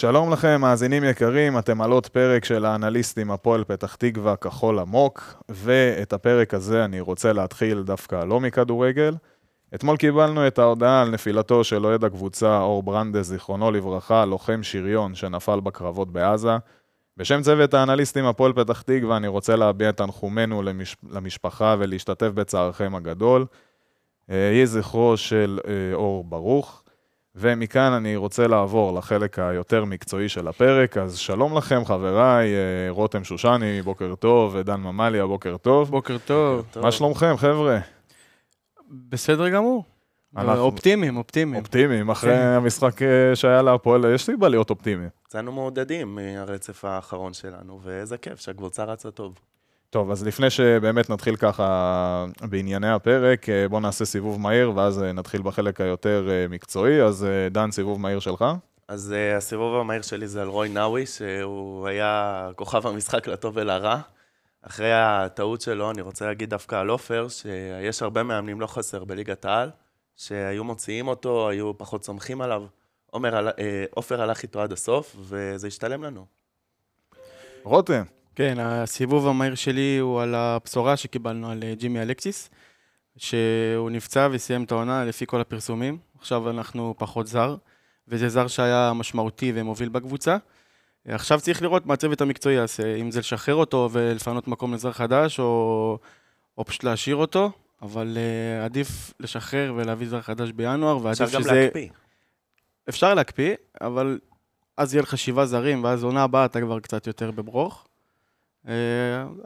שלום לכם, מאזינים יקרים, אתם על עוד פרק של האנליסטים הפועל פתח תקווה כחול עמוק, ואת הפרק הזה אני רוצה להתחיל דווקא לא מכדורגל. אתמול קיבלנו את ההודעה על נפילתו של אוהד הקבוצה אור ברנדס, זיכרונו לברכה, לוחם שריון שנפל בקרבות בעזה. בשם צוות האנליסטים הפועל פתח תקווה אני רוצה להביע את תנחומינו למש... למשפחה ולהשתתף בצערכם הגדול. אה, יהי זכרו של אה, אור ברוך. ומכאן אני רוצה לעבור לחלק היותר מקצועי של הפרק, אז שלום לכם חבריי, אה, רותם שושני, בוקר טוב, ודן ממליה, בוקר טוב. בוקר טוב. מה שלומכם חבר'ה? בסדר גמור. אנחנו- אופטימיים, אופטימיים. אופטימיים, אחרי כן. המשחק אה, שהיה להפועל, יש סיבה להיות אופטימיים. יצאנו מעודדים מהרצף האחרון שלנו, ואיזה כיף שהקבוצה רצה טוב. טוב, אז לפני שבאמת נתחיל ככה בענייני הפרק, אה, בואו נעשה סיבוב מהיר, ואז אה, נתחיל בחלק היותר אה, מקצועי. אז דן, סיבוב מהיר שלך? אז uh, הסיבוב המהיר שלי זה על רוי נאווי, שהוא היה כוכב המשחק לטוב ולרע. אחרי הטעות שלו, אני רוצה להגיד דווקא על עופר, שיש הרבה מאמנים, לא חסר, בליגת העל, שהיו מוציאים אותו, היו פחות סומכים עליו. עומר עופר הלך איתו עד הסוף, וזה השתלם לנו. רותם, כן, הסיבוב המהיר שלי הוא על הבשורה שקיבלנו על אה, ג'ימי אלקסיס, שהוא נפצע וסיים את העונה לפי כל הפרסומים. עכשיו אנחנו פחות זר, וזה זר שהיה משמעותי ומוביל בקבוצה. עכשיו צריך לראות מה הצוות המקצועי יעשה, אם זה לשחרר אותו ולפנות מקום לזר חדש, או, או פשוט להשאיר אותו, אבל uh, עדיף לשחרר ולהביא זר חדש בינואר, אפשר ועדיף גם שזה... להקפיא. אפשר להקפיא, אבל אז יהיה לך שבעה זרים, ואז עונה הבאה אתה כבר קצת יותר בברוך. אה,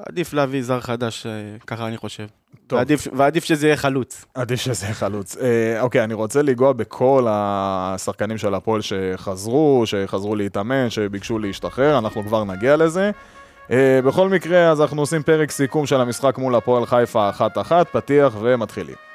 עדיף להביא זר חדש, אה, ככה אני חושב. טוב. ועדיף, ועדיף שזה יהיה חלוץ. עדיף שזה יהיה חלוץ. אה, אוקיי, אני רוצה לנגוע בכל השחקנים של הפועל שחזרו, שחזרו להתאמן, שביקשו להשתחרר, אנחנו כבר נגיע לזה. אה, בכל מקרה, אז אנחנו עושים פרק סיכום של המשחק מול הפועל חיפה אחת-אחת, פתיח ומתחילים.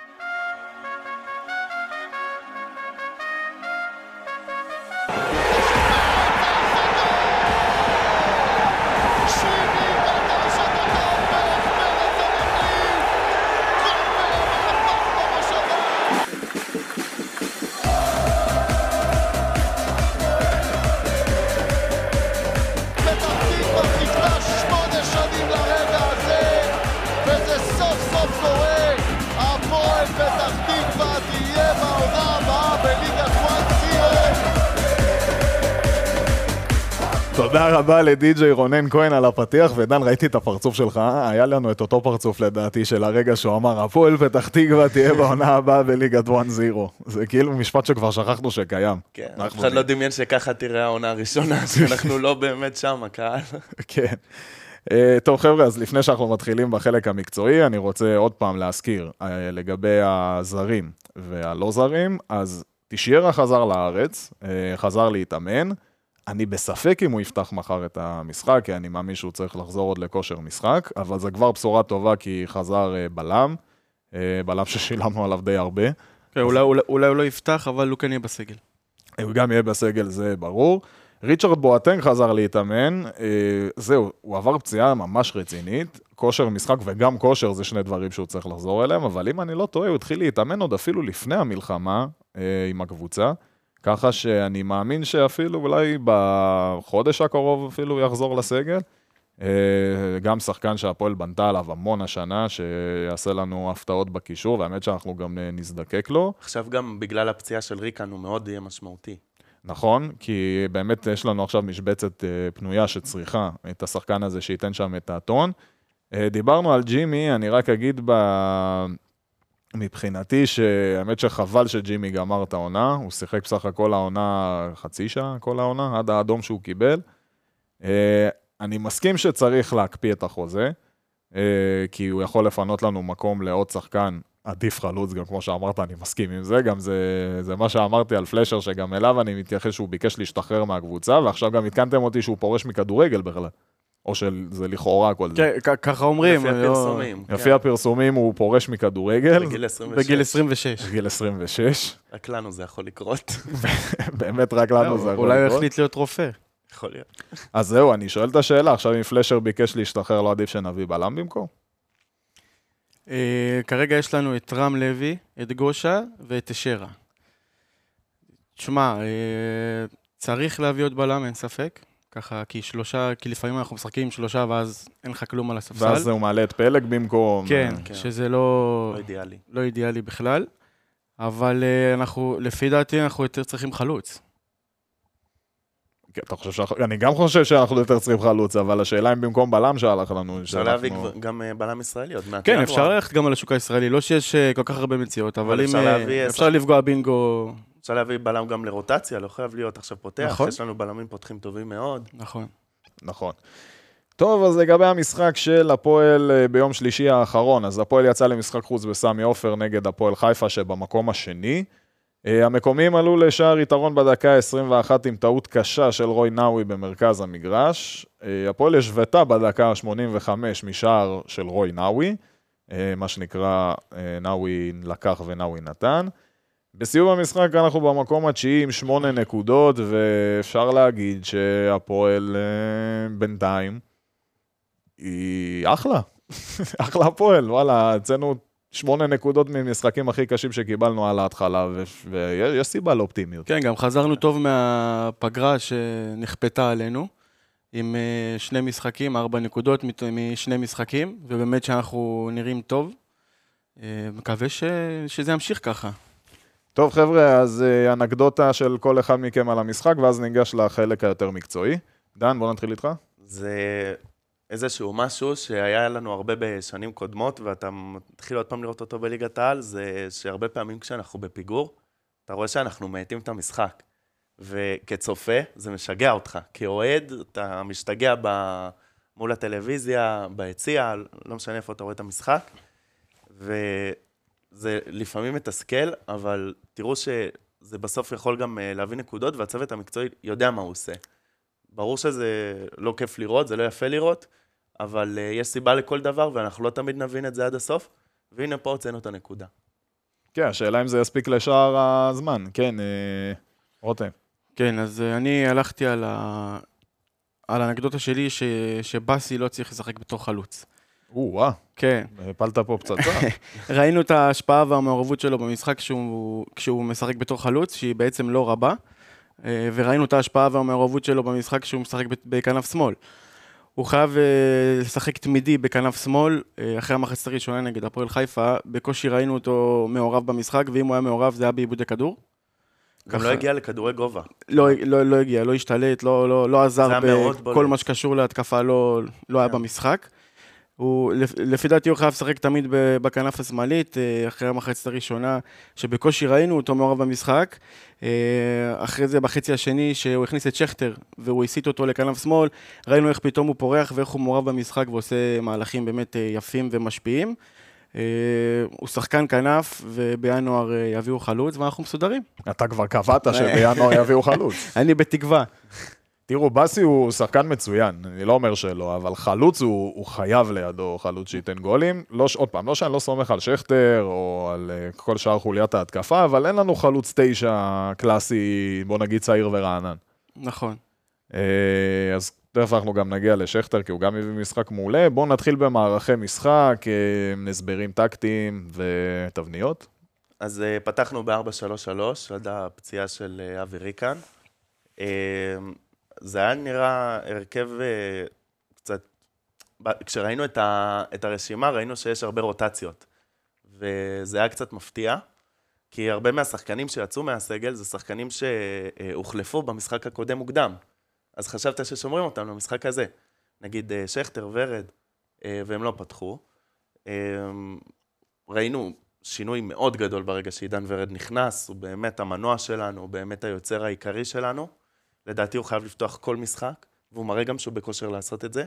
רבה לדי.ג'יי רונן כהן על הפתיח, ודן, ראיתי את הפרצוף שלך, היה לנו את אותו פרצוף לדעתי של הרגע שהוא אמר, הפועל פתח תקווה תהיה בעונה הבאה בליגת 1-0. זה כאילו משפט שכבר שכחנו שקיים. כן, אף אחד לא דמיין שככה תראה העונה הראשונה, שאנחנו לא באמת שם, הקהל. כן. Uh, טוב חבר'ה, אז לפני שאנחנו מתחילים בחלק המקצועי, אני רוצה עוד פעם להזכיר uh, לגבי הזרים והלא זרים, אז תשיירה חזר לארץ, חזר להתאמן. אני בספק אם הוא יפתח מחר את המשחק, כי אני מאמין שהוא צריך לחזור עוד לכושר משחק, אבל זה כבר בשורה טובה כי חזר uh, בלם, uh, בלם ששילמנו עליו די הרבה. כן, אולי, אולי, אולי הוא לא יפתח, אבל הוא כן יהיה בסגל. הוא גם יהיה בסגל, זה ברור. ריצ'רד בואטנג חזר להתאמן, אה, זהו, הוא עבר פציעה ממש רצינית, כושר משחק וגם כושר זה שני דברים שהוא צריך לחזור אליהם, אבל אם אני לא טועה, הוא התחיל להתאמן עוד אפילו לפני המלחמה אה, עם הקבוצה, ככה שאני מאמין שאפילו אולי בחודש הקרוב אפילו יחזור לסגל. אה, גם שחקן שהפועל בנתה עליו המון השנה, שיעשה לנו הפתעות בקישור, והאמת שאנחנו גם אה, נזדקק לו. עכשיו גם בגלל הפציעה של ריקן הוא מאוד יהיה משמעותי. נכון, כי באמת יש לנו עכשיו משבצת אה, פנויה שצריכה את השחקן הזה שייתן שם את הטון. אה, דיברנו על ג'ימי, אני רק אגיד ב... מבחינתי שהאמת שחבל שג'ימי גמר את העונה, הוא שיחק בסך הכל העונה חצי שעה, כל העונה, עד האדום שהוא קיבל. אה, אני מסכים שצריך להקפיא את החוזה, אה, כי הוא יכול לפנות לנו מקום לעוד שחקן עדיף חלוץ, גם כמו שאמרת, אני מסכים עם זה, גם זה, זה מה שאמרתי על פלשר, שגם אליו אני מתייחס שהוא ביקש להשתחרר מהקבוצה, ועכשיו גם עדכנתם אותי שהוא פורש מכדורגל בכלל. או שזה לכאורה כל זה. כן, ככה אומרים. לפי לא- הפרסומים. לפי כן. הפרסומים הוא פורש מכדורגל, בגיל 26. בגיל 26. בגיל 26, רק לנו זה יכול לקרות. באמת רק לנו זה יכול אולי הוא לקרות. החליט להיות רופא. יכול להיות. אז זהו, אני שואל את השאלה, עכשיו אם פלשר ביקש להשתחרר, לא עדיף שנביא בלם במקום? אה, כרגע יש לנו את רם לוי, את גושה ואת אשרה. תשמע, אה, צריך להביא עוד בלם, אין ספק. ככה, כי שלושה, כי לפעמים אנחנו משחקים עם שלושה ואז אין לך כלום על הספסל. ואז הוא מעלה את פלג במקום. כן, כן. שזה לא, לא אידיאלי. לא אידיאלי בכלל. אבל אה, אנחנו, לפי דעתי, אנחנו יותר צריכים חלוץ. אתה חושב שאנחנו... אני גם חושב שאנחנו יותר צריכים חלוץ, אבל השאלה אם במקום בלם שהלך לנו. אפשר להביא גם אה, בלם ישראלי עוד מעט. כן. אפשר ללכת גם על השוק הישראלי. לא שיש אה, כל כך הרבה מציאות, אבל אבל אם אפשר להביא אפשר עשר- לפגוע בינגו, אפשר להביא בלם גם לרוטציה, לא חייב להיות עכשיו פותח. נכון. יש לנו בלמים פותחים טובים מאוד. נכון. נכון. טוב, אז לגבי המשחק של הפועל אה, ביום שלישי האחרון, אז הפועל יצא למשחק חוץ בסמי עופר נגד הפועל חיפה שבמקום השני. אה, המקומים עלו לשער יתרון בדקה ה-21 עם טעות קשה של רוי נאווי במרכז המגרש. אה, הפועל השוותה בדקה ה-85 משער של רוי נאווי, מה שנקרא נאווי לקח ונאווי נתן. בסיום המשחק אנחנו במקום התשיעי עם שמונה נקודות, ואפשר להגיד שהפועל אה, בינתיים היא אחלה. אחלה הפועל, וואלה, הוצאנו שמונה נקודות ממשחקים הכי קשים שקיבלנו על ההתחלה, ויש סיבה לאופטימיות. כן, גם חזרנו טוב מהפגרה שנכפתה עלינו, עם אה, שני משחקים, ארבע נקודות משני משחקים, ובאמת שאנחנו נראים טוב. אה, מקווה ש... שזה ימשיך ככה. טוב, חבר'ה, אז אה, אנקדוטה של כל אחד מכם על המשחק, ואז ניגש לחלק היותר מקצועי. דן, בוא נתחיל איתך. זה איזשהו משהו שהיה לנו הרבה בשנים קודמות, ואתה מתחיל עוד פעם לראות אותו בליגת העל, זה שהרבה פעמים כשאנחנו בפיגור, אתה רואה שאנחנו מאטים את המשחק. וכצופה, זה משגע אותך. כאוהד, אתה משתגע ב... מול הטלוויזיה, ביציע, לא משנה איפה אתה רואה את המשחק. וזה לפעמים מתסכל, אבל תראו שזה בסוף יכול גם אה, להביא נקודות, והצוות המקצועי יודע מה הוא עושה. ברור שזה לא כיף לראות, זה לא יפה לראות, אבל uh, יש סיבה לכל דבר, ואנחנו לא תמיד נבין את זה עד הסוף, והנה פה הוצאנו את הנקודה. כן, השאלה אם זה יספיק לשאר הזמן. כן, אה, רותם. כן, אז אה, אני הלכתי על, ה... על האנקדוטה שלי ש... שבאסי לא צריך לשחק בתור חלוץ. או-אה, כן, הפלת פה פצצה. ראינו את ההשפעה והמעורבות שלו במשחק כשהוא, כשהוא משחק בתור חלוץ, שהיא בעצם לא רבה, אה, וראינו את ההשפעה והמעורבות שלו במשחק כשהוא משחק בכנף שמאל. הוא חייב אה, לשחק תמידי בכנף שמאל, אה, אחרי המחצית הראשונה נגד הפועל חיפה, בקושי ראינו אותו מעורב במשחק, ואם הוא היה מעורב זה היה בעיבודי כדור. גם ככה- לא הגיע לכדורי גובה. לא, לא, לא הגיע, לא השתלט, לא, לא, לא עזר בכל. מה שקשור להתקפה, לא, לא היה כן. במשחק. הוא, לפ- לפי דעתי הוא חייב לשחק תמיד בכנף השמאלית, אה, אחרי המחצית הראשונה, שבקושי ראינו אותו מעורב במשחק. אה, אחרי זה בחצי השני, שהוא הכניס את שכטר והוא הסיט אותו לכנף שמאל, ראינו איך פתאום הוא פורח ואיך הוא מעורב במשחק ועושה מהלכים באמת אה, יפים ומשפיעים. הוא שחקן כנף, ובינואר יביאו חלוץ, ואנחנו מסודרים. אתה כבר קבעת שבינואר יביאו חלוץ. אני בתקווה. תראו, באסי הוא שחקן מצוין, אני לא אומר שלא, אבל חלוץ הוא, הוא חייב לידו חלוץ שייתן גולים. לא, עוד פעם, לא שאני לא סומך על שכטר או על uh, כל שאר חוליית ההתקפה, אבל אין לנו חלוץ תשע קלאסי, בוא נגיד צעיר ורענן. נכון. Uh, אז תכף אנחנו גם נגיע לשכטר, כי הוא גם הביא משחק מעולה. בואו נתחיל במערכי משחק, uh, הסברים טקטיים ותבניות. אז פתחנו ב-4-3-3, עד הפציעה של אבי ריקן. זה היה נראה הרכב uh, קצת... כשראינו את, ה, את הרשימה, ראינו שיש הרבה רוטציות. וזה היה קצת מפתיע, כי הרבה מהשחקנים שיצאו מהסגל זה שחקנים שהוחלפו במשחק הקודם מוקדם. אז חשבת ששומרים אותם למשחק הזה. נגיד אה, שכטר, ורד, אה, והם לא פתחו. אה, ראינו שינוי מאוד גדול ברגע שעידן ורד נכנס, הוא באמת המנוע שלנו, הוא באמת היוצר העיקרי שלנו. לדעתי הוא חייב לפתוח כל משחק, והוא מראה גם שהוא בכושר לעשות את זה.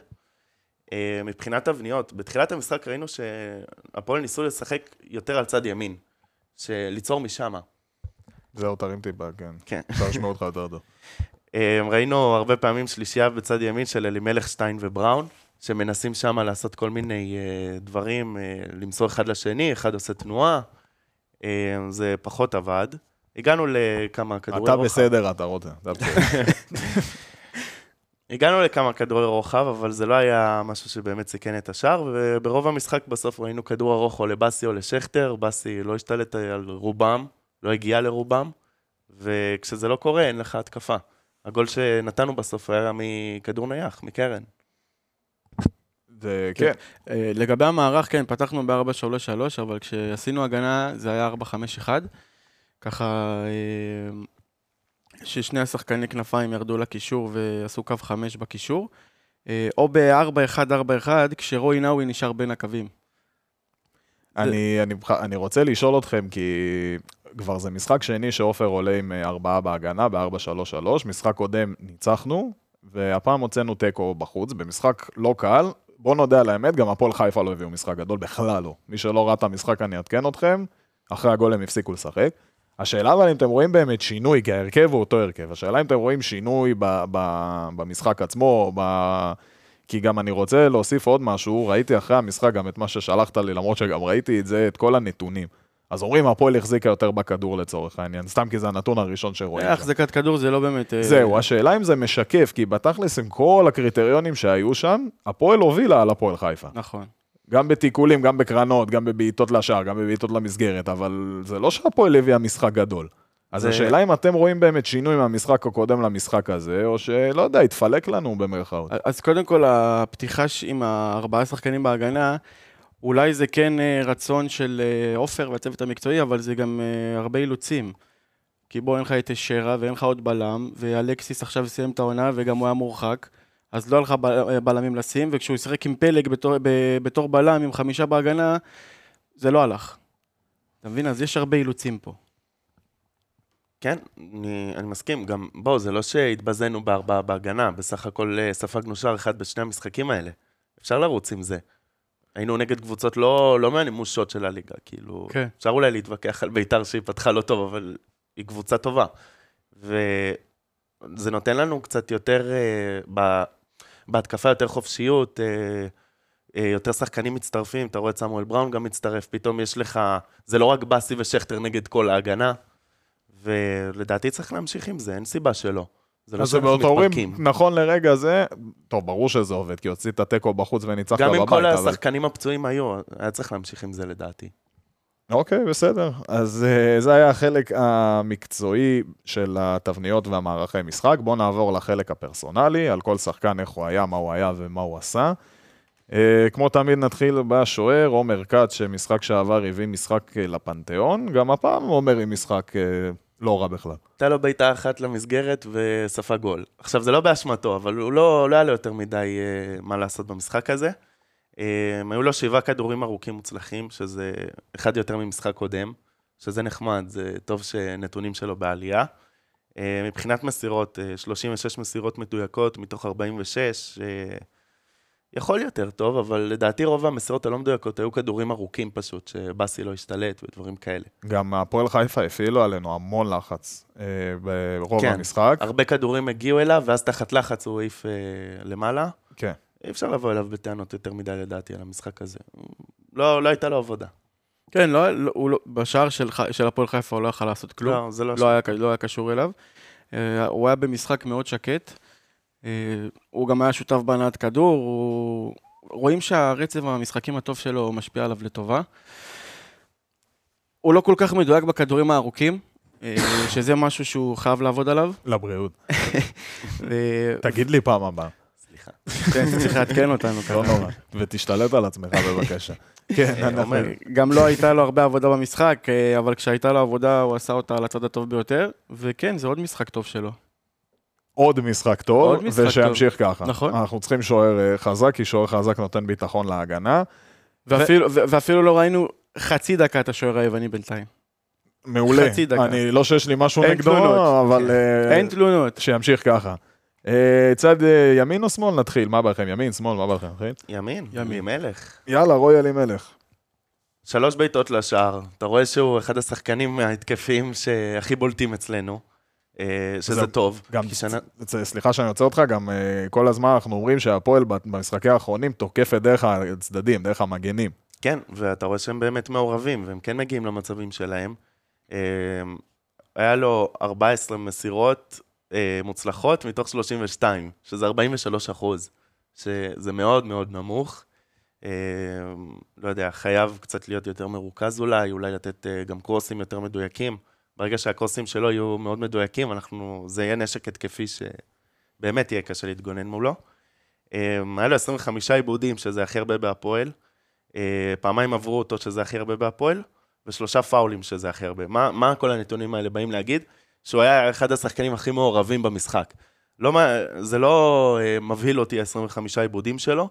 אה, מבחינת תבניות, בתחילת המשחק ראינו שהפועל ניסו לשחק יותר על צד ימין, ליצור משם. זהו, תרים טיפה, כן. כן. אפשר לשמוע אותך יותר טוב. אה, ראינו הרבה פעמים שלישייה בצד ימין של אלימלך, שטיין ובראון, שמנסים שם לעשות כל מיני אה, דברים, למסור אחד לשני, אחד עושה תנועה, זה פחות עבד. הגענו לכמה כדורי רוחב. בסדר, אתה רותם. אתה בסדר. הגענו לכמה כדורי רוחב, אבל זה לא היה משהו שבאמת סיכן את השאר, וברוב המשחק בסוף ראינו כדור ארוך או לבאסי או לשכטר, באסי לא השתלט על רובם, לא הגיע לרובם, וכשזה לא קורה אין לך התקפה. הגול שנתנו בסוף היה מכדור נייח, מקרן. וכן, אה, לגבי המערך, כן, פתחנו ב-4-3-3, אבל כשעשינו הגנה זה היה 4-5-1. ככה אה, ששני השחקני כנפיים ירדו לקישור ועשו קו 5 בקישור. אה, או ב-4-1-4-1, כשרועי נאווי נשאר בין הקווים. אני, אני, אני רוצה לשאול אתכם, כי כבר זה משחק שני שעופר עולה עם אה, ארבעה בהגנה, ב-4-3-3. משחק קודם ניצחנו, והפעם הוצאנו תיקו בחוץ, במשחק לא קל. בואו נודה על האמת, גם הפועל חיפה לא הביאו משחק גדול, בכלל לא. מי שלא ראה את המשחק, אני אעדכן אתכם. אחרי הגול הם הפסיקו לשחק. השאלה אבל אם אתם רואים באמת שינוי, כי ההרכב הוא אותו הרכב, השאלה אם אתם רואים שינוי ב, ב, במשחק עצמו, ב... כי גם אני רוצה להוסיף עוד משהו, ראיתי אחרי המשחק גם את מה ששלחת לי, למרות שגם ראיתי את זה, את כל הנתונים. אז אומרים, הפועל החזיקה יותר בכדור לצורך העניין, סתם כי זה הנתון הראשון שרואים. שם. החזקת כדור זה לא באמת... אה, זהו, השאלה אם זה משקף, כי בתכלס עם כל הקריטריונים שהיו שם, הפועל הובילה על הפועל חיפה. נכון. גם בתיקולים, גם בקרנות, גם בבעיטות לשער, גם בבעיטות למסגרת, אבל זה לא שהפועל הביאה משחק גדול. אז זה- השאלה אם אתם רואים באמת שינוי מהמשחק הקודם למשחק הזה, או שלא יודע, התפלק לנו במרכאות. אז קודם כל, הפתיחה עם הארבעה שחקנים בהגנה, אולי זה כן אה, רצון של אה, עופר והצוות המקצועי, אבל זה גם אה, הרבה אילוצים. כי בוא, אין לך את שרה ואין לך עוד בלם, ואלקסיס עכשיו סיים את העונה וגם הוא היה מורחק, אז לא היה לך אה, בלמים לשים, וכשהוא שיחק עם פלג בתור, בתור בלם עם חמישה בהגנה, זה לא הלך. אתה מבין? אז יש הרבה אילוצים פה. כן, אני, אני מסכים. גם, בואו, זה לא שהתבזינו בארבעה בהגנה, בסך הכל אה, ספגנו שער אחד בשני המשחקים האלה. אפשר לרוץ עם זה. היינו נגד קבוצות לא, לא מהנימושות של הליגה, כאילו... כן. אפשר אולי להתווכח על ביתר שהיא פתחה לא טוב, אבל היא קבוצה טובה. וזה נותן לנו קצת יותר, אה, ב... בהתקפה יותר חופשיות, אה, אה, יותר שחקנים מצטרפים, אתה רואה את סמואל בראון גם מצטרף, פתאום יש לך... זה לא רק באסי ושכטר נגד כל ההגנה, ולדעתי צריך להמשיך עם זה, אין סיבה שלא. זה לא שאנחנו מתפרקים. נכון לרגע זה, טוב, ברור שזה עובד, כי הוצאת תיקו בחוץ וניצחת גם בבית, אם כל אבל... השחקנים הפצועים היו, היה צריך להמשיך עם זה לדעתי. אוקיי, בסדר. אז uh, זה היה החלק המקצועי של התבניות והמערכי משחק. בואו נעבור לחלק הפרסונלי, על כל שחקן, איך הוא היה, מה הוא היה ומה הוא עשה. Uh, כמו תמיד נתחיל בשוער, עומר כץ, שמשחק שעבר הביא משחק uh, לפנתיאון, גם הפעם עומר עם משחק uh, לא רע בכלל. הייתה לו בעיטה אחת למסגרת וספג גול. עכשיו, זה לא באשמתו, אבל הוא לא, לא היה לו יותר מדי uh, מה לעשות במשחק הזה. Um, היו לו שבעה כדורים ארוכים מוצלחים, שזה אחד יותר ממשחק קודם, שזה נחמד, זה טוב שנתונים שלו בעלייה. Uh, מבחינת מסירות, uh, 36 מסירות מדויקות מתוך 46, uh, יכול יותר טוב, אבל לדעתי רוב המסירות הלא מדויקות היו כדורים ארוכים פשוט, שבאסי לא השתלט ודברים כאלה. גם הפועל חיפה הפעילו עלינו המון לחץ uh, ברוב כן. המשחק. הרבה כדורים הגיעו אליו, ואז תחת לחץ הוא העיף אה, למעלה. כן. אי אפשר לבוא אליו בטענות יותר מדי לדעתי על המשחק הזה. לא, לא הייתה לו עבודה. כן, לא, לא, הוא לא, בשער של, של הפועל חיפה הוא לא יכל לעשות כלום. לא, זה לא... לא היה, לא היה קשור אליו. אה, הוא היה במשחק מאוד שקט. אה, הוא גם היה שותף בהנעת כדור. הוא... רואים שהרצף המשחקים הטוב שלו משפיע עליו לטובה. הוא לא כל כך מדויק בכדורים הארוכים, אה, שזה משהו שהוא חייב לעבוד עליו. לבריאות. תגיד לי פעם הבאה. סליחה. כן, אתה צריך לעדכן אותנו לא ככה. נורא. ותשתלט על עצמך בבקשה. כן, אה, אנחנו... גם לא הייתה לו הרבה עבודה במשחק, אה, אבל כשהייתה לו עבודה הוא עשה אותה על הצד הטוב ביותר, וכן, זה עוד משחק טוב שלו. עוד משחק טוב, עוד משחק ושימשיך ככה. נכון. אנחנו צריכים שוער אה, חזק, כי שוער חזק נותן ביטחון להגנה. ואפילו, ו... ואפילו לא ראינו חצי דקה את השוער היווני בינתיים. מעולה. חצי דקה. אני לא שיש לי משהו נגדו. אבל אין תלונות. שימשיך ככה. אה, צד אה, ימין או שמאל נתחיל? מה בא לכם? ימין, שמאל, מה בא לכם? נתחיל? ימין, ימין. אלימלך. יאללה, רוי אלימלך. שלוש בעיטות לשער. אתה רואה שהוא אחד השחקנים ההתקפיים שהכי בולטים אצלנו, אה, שזה. טוב. גם, שנה... סליחה שאני עוצר אותך, גם כל הזמן אנחנו אומרים שהפועל במשחקי האחרונים תוקפת דרך הצדדים, דרך המגנים. כן, ואתה רואה שהם באמת מעורבים, והם כן מגיעים למצבים שלהם. היה לו 14 מסירות אה, מוצלחות מתוך 32, שזה 43 אחוז, שזה מאוד מאוד נמוך. אה, לא יודע, חייב קצת להיות יותר מרוכז אולי, אולי לתת אה, גם קורסים יותר מדויקים ברגע שהקרוסים שלו יהיו מאוד מדויקים, אנחנו, זה יהיה נשק התקפי שבאמת יהיה קשה להתגונן מולו. אה, היה לו 25 עיבודים, שזה הכי הרבה בהפועל. אה, פעמיים עברו אותו, שזה הכי הרבה בהפועל, ושלושה פאולים, שזה הכי הרבה. מה, מה כל הנתונים האלה באים להגיד? שהוא היה אחד השחקנים הכי מעורבים במשחק. לא, זה לא אה, מבהיל אותי ה-25 עיבודים שלו,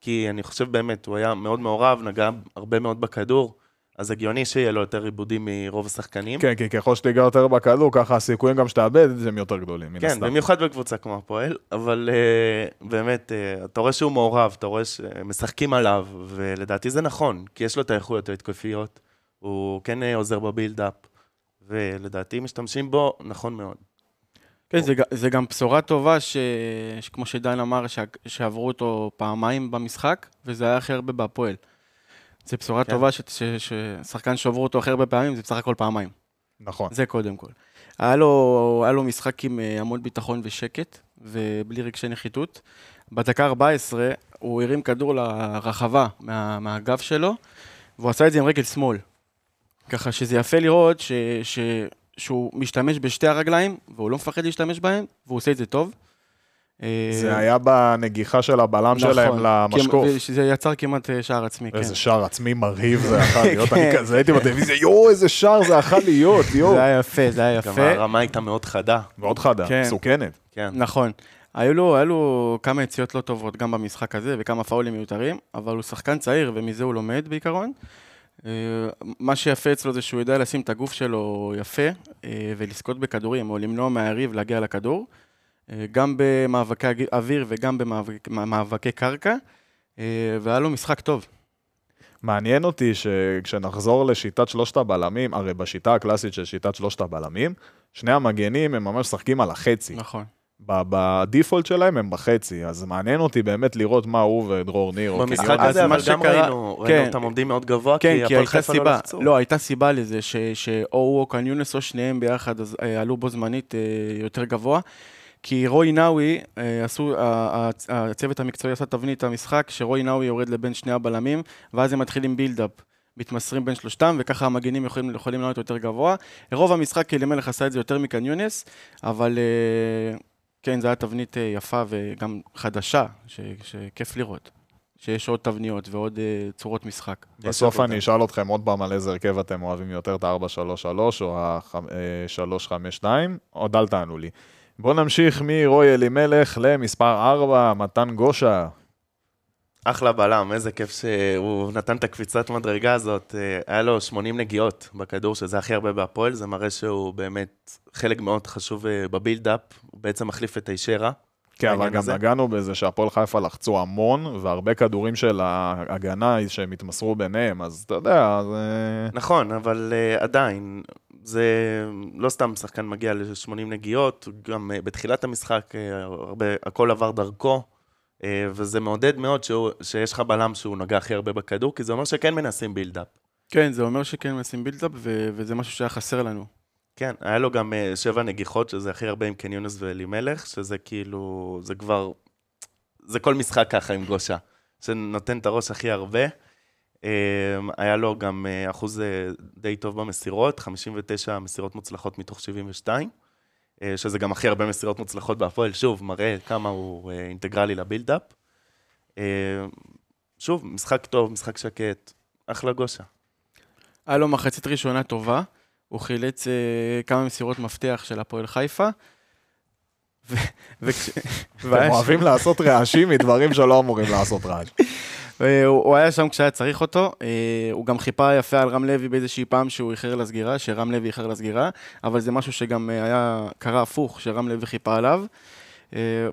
כי אני חושב באמת, הוא היה מאוד מעורב, נגע הרבה מאוד בכדור, אז הגיוני שיהיה לו יותר עיבודים מרוב השחקנים. כן, כי ככל שתיגע יותר בכדור, ככה הסיכויים גם שתאבד הם יותר גדולים, מן כן, הסתם. במיוחד בקבוצה כמו הפועל, אבל uh, באמת, uh, אתה רואה שהוא מעורב, אתה רואה שמשחקים עליו, ולדעתי זה נכון, כי יש לו את האיכויות ההתקפיות, הוא כן uh, עוזר בבילדאפ, ולדעתי משתמשים בו נכון מאוד. כן, זה, זה גם בשורה טובה, ש... שכמו שדן אמר, ש... שעברו אותו פעמיים במשחק, וזה היה הכי הרבה בהפועל. זה בשורה כן. טובה ש... ש... ששחקן שעברו אותו הכי הרבה פעמים, זה בסך הכל פעמיים. נכון. זה קודם כל. היה לו, היה לו משחק עם אה, המון ביטחון ושקט, ובלי רגשי נחיתות. בדקה 14 הוא הרים כדור לרחבה מה, מהגב שלו, והוא עשה את זה עם רגל שמאל. ככה שזה יפה לראות ש, ש, שהוא משתמש בשתי הרגליים, והוא לא מפחד להשתמש בהם, והוא עושה את זה טוב. אה, זה היה בנגיחה של הבלם שלהם נכון, למשקוף. כי- שזה יצר כמעט אה, שער עצמי, כן. איזה שער עצמי מרהיב זה יכול להיות, אני כן. כזה הייתי בטלוויזיה, יואו, איזה שער זה יכול להיות, יואו. זה היה יפה, זה היה גם יפה. הרמה הייתה מאוד חדה, מאוד חדה, כן. מסוכנת. כן. נכון. היו לו, היו לו כמה יציאות לא טובות גם במשחק הזה וכמה פאולים מיותרים, אבל הוא שחקן צעיר ומזה הוא לומד בעיקרון. אה, מה שיפה אצלו זה שהוא יודע לשים את הגוף שלו יפה אה, ולזכות בכדורים או למנוע מהיריב להגיע לכדור, אה, גם במאבקי אוויר וגם במאבקי קרקע, והיה לו משחק טוב. מעניין אותי שכשנחזור לשיטת שלושת הבלמים, הרי בשיטה הקלאסית של שיטת שלושת הבלמים, שני המגנים הם ממש משחקים על החצי. נכון. בדיפולט שלהם הם בחצי, אז מעניין אותי באמת לראות מה הוא ודרור ניר. במשחק אז הזה, אבל גם שקרה- ראינו, כן. ראינו אותם עומדים מאוד גבוה, כן, כי הפועל חיפה לא לחצו. לא, הייתה סיבה לזה, ש- שאו הוא או קניונס או שניהם ביחד אה, עלו בו זמנית אה, יותר גבוה. כי רוי נאווי, אה, עשו, הצוות המקצועי עשה תבנית המשחק, שרוי נאווי יורד לבין שני הבלמים, ואז הם מתחילים בילדאפ. מתמסרים בין שלושתם, וככה המגנים יכולים, יכולים לעלות יותר גבוה. רוב המשחק אלימלך עשה את זה יותר מקניונס, אבל אה, כן, זו הייתה תבנית אה, יפה וגם חדשה, ש- שכיף לראות. שיש עוד תבניות ועוד אה, צורות משחק. בסוף. אני אשאל אתכם עוד פעם על איזה הרכב אתם אוהבים יותר, את ה-4-3-3 או ה-3-5-2, עוד אל תענו לי. בואו נמשיך מרוי אלימלך למספר 4, מתן גושה. אחלה בלם, איזה כיף שהוא נתן את הקפיצת מדרגה הזאת. אה, היה לו 80 נגיעות בכדור, שזה הכי הרבה בהפועל, זה מראה שהוא באמת חלק מאוד חשוב אה, בבילדאפ, הוא בעצם מחליף את הישרה. כן, אבל גם הזה. נגענו בזה שהפועל חיפה לחצו המון, והרבה כדורים של ההגנה שהם התמסרו ביניהם, אז אתה יודע, זה... נכון, אבל uh, עדיין, זה לא סתם שחקן מגיע ל-80 נגיעות, גם uh, בתחילת המשחק uh, הרבה, הכל עבר דרכו, וזה מעודד מאוד שהוא, שיש לך בלם שהוא נגע הכי הרבה בכדור, כי זה אומר שכן מנסים בילדאפ. כן, זה אומר שכן מנסים בילדאפ, ו- וזה משהו שהיה חסר לנו. כן, היה לו גם uh, שבע נגיחות, שזה הכי הרבה עם קניונס ואלימלך, שזה כאילו, זה כבר, זה כל משחק ככה עם גושה, שנותן את הראש הכי הרבה. Um, היה לו גם אחוז די טוב במסירות, 59 מסירות מוצלחות מתוך 72, uh, שזה גם הכי הרבה מסירות מוצלחות בהפועל, שוב, מראה כמה הוא uh, אינטגרלי לבילדאפ. Uh, שוב, משחק טוב, משחק שקט, אחלה גושה. היה לו מחצית ראשונה טובה, הוא חילץ אה, כמה מסירות מפתח של הפועל חיפה. ו- וכש- אתם אוהבים לעשות רעשים מדברים שלא אמורים לעשות רעש. אה, הוא היה שם כשהיה צריך אותו, אה, הוא גם חיפה יפה על רם לוי באיזושהי פעם שהוא איחר לסגירה, שרם לוי איחר לסגירה, אבל זה משהו שגם אה, היה, קרה הפוך, שרם לוי חיפה עליו.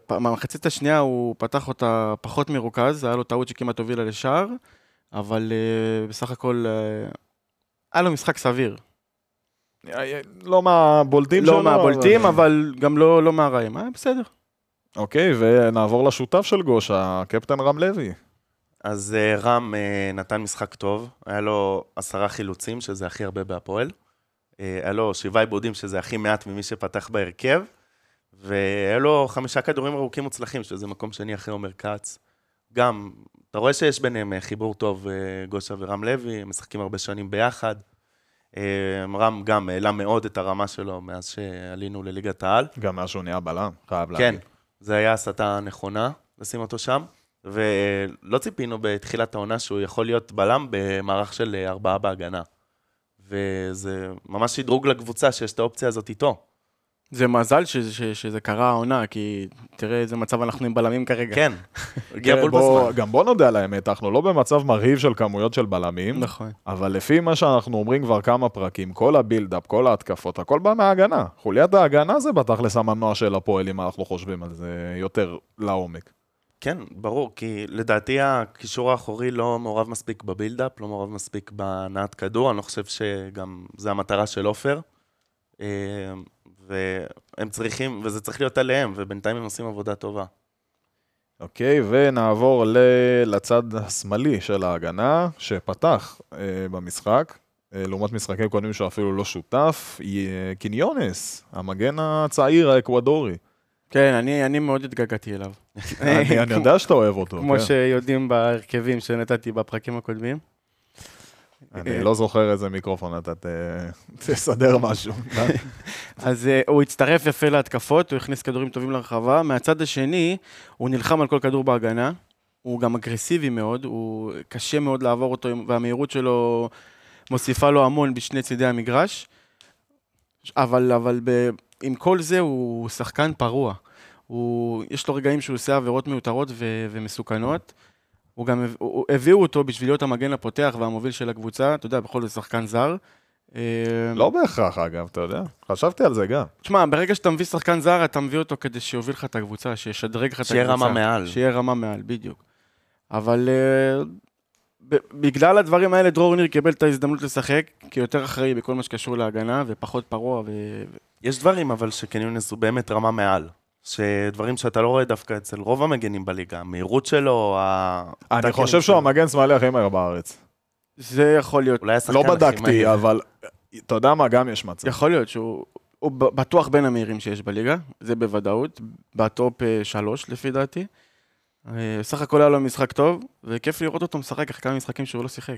במחצית השנייה הוא פתח אותה פחות מרוכז, היה לו טעות שכמעט הובילה לשער, אבל בסך הכל היה לו משחק סביר. לא מהבולטים שלו. לא מהבולטים, אבל גם לא לא מהרעים, בסדר. אוקיי, ונעבור לשותף של גושה, הקפטן רם לוי. אז uh, רם uh, נתן משחק טוב, היה לו עשרה חילוצים, שזה הכי הרבה בהפועל. Uh, היה לו שבעה עיבודים, שזה הכי מעט ממי שפתח בהרכב. והיה לו חמישה כדורים ארוכים מוצלחים, שזה מקום שני אחרי עומר כץ. גם, אתה רואה שיש ביניהם חיבור טוב, גושה ורם לוי, הם משחקים הרבה שנים ביחד. אה, רם גם העלה מאוד את הרמה שלו מאז שעלינו לליגת העל. גם מאז שהוא נהיה בלם, חייב כן, להגיד. זה היה הסתה נכונה לשים אותו שם, ולא ציפינו בתחילת העונה שהוא יכול להיות בלם במערך של ארבעה בהגנה. וזה ממש שדרוג לקבוצה שיש את האופציה הזאת איתו. זה מזל שזה, שזה, שזה קרה העונה, כי תראה איזה מצב אנחנו עם בלמים כרגע. כן, הגיע כן, בול בזמן. גם בוא נודה על האמת, אנחנו לא במצב מרהיב של כמויות של בלמים, נכון. אבל לפי מה שאנחנו אומרים כבר כמה פרקים, כל ה build-up, כל ההתקפות, הכל בא מההגנה. חוליית ההגנה זה בתכלס המנוע של הפועל, אם אנחנו חושבים על זה יותר לעומק. כן, ברור, כי לדעתי הקישור האחורי לא מעורב מספיק ב build-up, לא מעורב מספיק בהנעת כדור, אני לא חושב שגם זה המטרה של עופר. אה, והם צריכים, וזה צריך להיות עליהם, ובינתיים הם עושים עבודה טובה. אוקיי, ונעבור ל- לצד השמאלי של ההגנה, שפתח אה, במשחק, אה, לעומת משחקים קודמים שהוא אפילו לא שותף, י- קיניונס, המגן הצעיר האקוודורי. כן, אני, אני מאוד התגעגעתי אליו. אני אני יודע שאתה אוהב אותו. כמו כן. שיודעים בהרכבים שנתתי בפרקים הקודמים. אני לא זוכר איזה מיקרופון אתה תסדר משהו. אז uh, הוא הצטרף יפה להתקפות, הוא הכניס כדורים טובים לרחבה. מהצד השני, הוא נלחם על כל כדור בהגנה. הוא גם אגרסיבי מאוד, הוא קשה מאוד לעבור אותו, והמהירות שלו מוסיפה לו המון בשני צידי המגרש. אבל, אבל ב, עם כל זה הוא שחקן פרוע. הוא, יש לו רגעים שהוא עושה עבירות מיותרות ו, ומסוכנות. הוא גם, הוא, הוא, הביאו אותו בשביל להיות המגן הפותח והמוביל של הקבוצה, אתה יודע, בכל זאת שחקן זר. אה, לא בהכרח, אגב, אתה יודע. חשבתי על זה גם. תשמע, ברגע שאתה מביא שחקן זר, אתה מביא אותו כדי שיוביל לך את הקבוצה, שישדרג לך את הקבוצה. שיהיה רמה מעל. שיהיה רמה מעל, בדיוק. אבל uh, ב- בגלל הדברים האלה, דרור ניר קיבל את ההזדמנות לשחק, כיותר אחראי בכל מה שקשור להגנה, ופחות פרוע. ו... יש דברים, אבל שקניונס הוא באמת רמה מעל. שדברים שאתה לא רואה דווקא אצל רוב המגנים בליגה, המהירות שלו, ה... אני חושב שהוא. המגן שמאלי הכי מהר בארץ. זה יכול להיות. אולי השחקן לא בדקתי. אבל אתה יודע מה, גם יש מצב. יכול להיות שהוא הוא בטוח בין המהירים שיש בליגה, זה בוודאות, בטופ אה, שלוש לפי דעתי. אה, סך הכל היה לו משחק טוב, וכיף לראות אותו משחק אחרי כמה משחקים שהוא לא שיחק.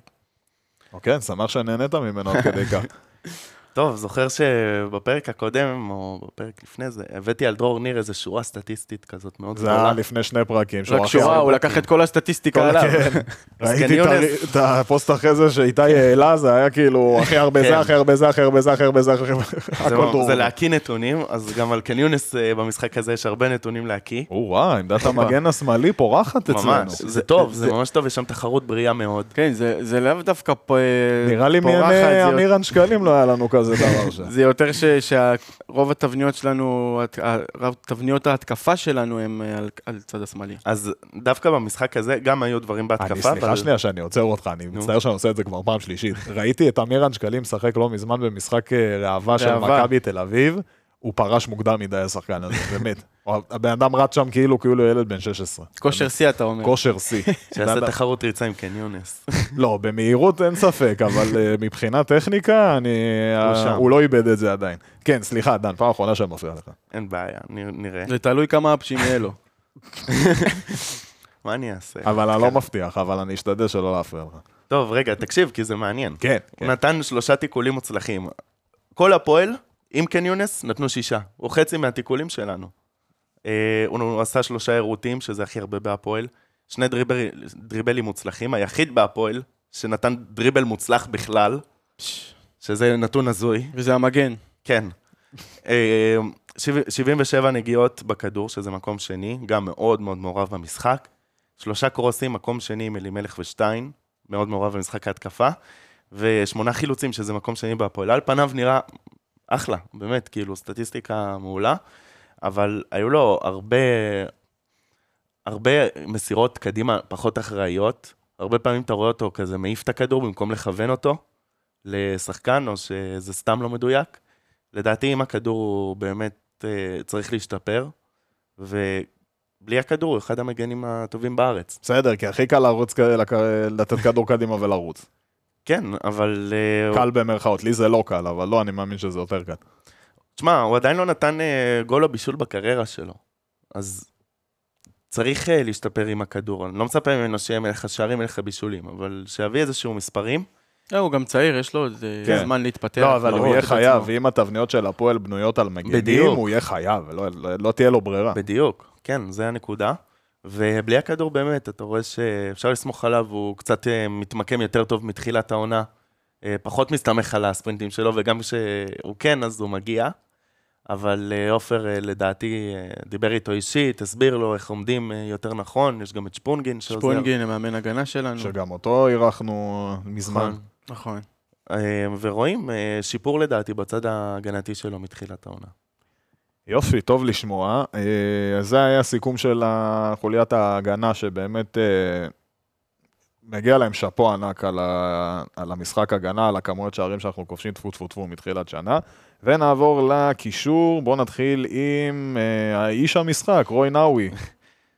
אוקיי, שמח שנהנית ממנו עד כדי כך. טוב, זוכר שבפרק הקודם, או בפרק לפני זה, הבאתי על דרור ניר איזו שורה סטטיסטית כזאת מאוד זה היה לפני שני פרקים. רק שורה, הוא לקח את כל הסטטיסטיקה עליו. כן. ראיתי את ה- את הפוסט אחרי זה שאיתי העלה, זה היה כאילו הכי הרבה כן. זה, הכי הרבה זה, הכי הרבה זה, הכי הרבה זה, הכי הרבה זה, זה, הכל דרור. זה להקיא נתונים, אז גם על קניונס אה, במשחק הזה יש הרבה נתונים להקיא. או וואי, עמדת המגן השמאלי פורחת אצלנו. ממש, זה טוב, זה- ממש טוב, יש שם תחרות בריאה מאוד. כן, זה, זה לאו דווקא פה... נראה לי פורחת, מימי אמירן שקלים לא היה לנו כזה דבר שם. זה יותר ש- שרוב התבניות שלנו, רוב תבניות ההתקפה שלנו הם אה, על, על צד השמאלי. אז דווקא במשחק הזה, גם היו דברים בהתקפה, אני סליחה שנייה שאני עוצר אותך, אני מצטער שאני עושה את זה כבר פעם שלישית. ראיתי את אמירן שקלים משחק לא מזמן במשחק אה, ראווה של. מכבי תל אביב, הוא פרש מוקדם מדי השחקן הזה, באמת. הבן אדם רץ שם כאילו כאילו ילד בן 16. כושר שיא אתה אומר. כושר שיא. שיעשה תחרות ריצה עם קניונס. לא, במהירות אין ספק, אבל אה, מבחינת טכניקה, אני... אה. הוא לא איבד את זה עדיין. כן, סליחה, דן, פעם אחרונה שאני מפריע לך. אין בעיה, נראה. זה תלוי כמה אפצ'ים יהיה לו. מה אני אעשה? אבל אני לא מבטיח, אבל אני אשתדל שלא להפריע לך. טוב, רגע, תקשיב, כי זה מעניין. כן, הוא נתן שלושה תיקולים מוצלחים. כל הפועל, עם קניונס, נתנו שישה. הוא חצי מהתיקולים שלנו. אה, הוא עשה שלושה עירותים, שזה הכי הרבה בהפועל. שני דריבל, דריבלים מוצלחים. היחיד בהפועל שנתן דריבל מוצלח בכלל, שזה נתון הזוי. וזה המגן. כן. אה, שבע- 77 נגיעות בכדור, שזה מקום שני, גם מאוד מאוד מעורב במשחק. שלושה קרוסים, מקום שני עם אלימלך ושטיין, מאוד מעורב במשחק ההתקפה. ושמונה חילוצים, שזה מקום שני בהפועל. על פניו נראה אחלה, באמת, כאילו, סטטיסטיקה מעולה. אבל היו לו הרבה, הרבה מסירות קדימה פחות אחראיות. הרבה פעמים אתה רואה אותו כזה מעיף את הכדור במקום לכוון אותו לשחקן, או שזה סתם לא מדויק. לדעתי, עם הכדור הוא באמת אה, צריך להשתפר, ובלי הכדור הוא אחד המגנים הטובים בארץ. בסדר, כי הכי קל לרוץ, לתת כדור קדימה ולרוץ. כן, אבל... אה, קל במרכאות, לי זה לא קל, אבל לא, אני מאמין שזה יותר קל. תשמע, הוא עדיין לא נתן אה, גול או בישול בקריירה שלו, אז צריך אה, להשתפר עם הכדור. אני לא מצפה ממנו שיהיה מלך השערים, מלך הבישולים, אבל שיביא איזשהו מספרים. לא, הוא גם צעיר, יש לו עוד אה, כן. זמן להתפתח. לא, אבל הוא ולראות יהיה חייב, עצמו. ואם התבניות של הפועל בנויות על מגנים, בדיוק. הוא יהיה חייב, לא- לא לא תהיה לו ברירה. בדיוק, כן, זה הנקודה. ובלי הכדור באמת, אתה רואה שאפשר לסמוך עליו, הוא קצת אה, מתמקם יותר טוב מתחילת העונה. אה, פחות מסתמך על הספרינטים שלו, וגם כשהוא כן, אז הוא מגיע. אבל אה, עופר, אה, לדעתי, אה, דיבר איתו אישית, הסביר לו איך עומדים יותר נכון, יש גם את שפונגין שעוזר. שפונגין, המאמן הגנה שלנו. שגם אותו אירחנו מזמן. נכון. נכון. ורואים שיפור לדעתי בצד ההגנתי שלו מתחילת העונה. יופי, טוב לשמוע. אה, זה היה הסיכום של חוליית ההגנה, שבאמת מגיע להם שאפו ענק על, ה, על המשחק הגנה, על הכמויות שערים שאנחנו כובשים טפו טפו טפו מתחילת שנה. ונעבור לקישור, בואו נתחיל עם אה, האיש המשחק, רוי נאווי.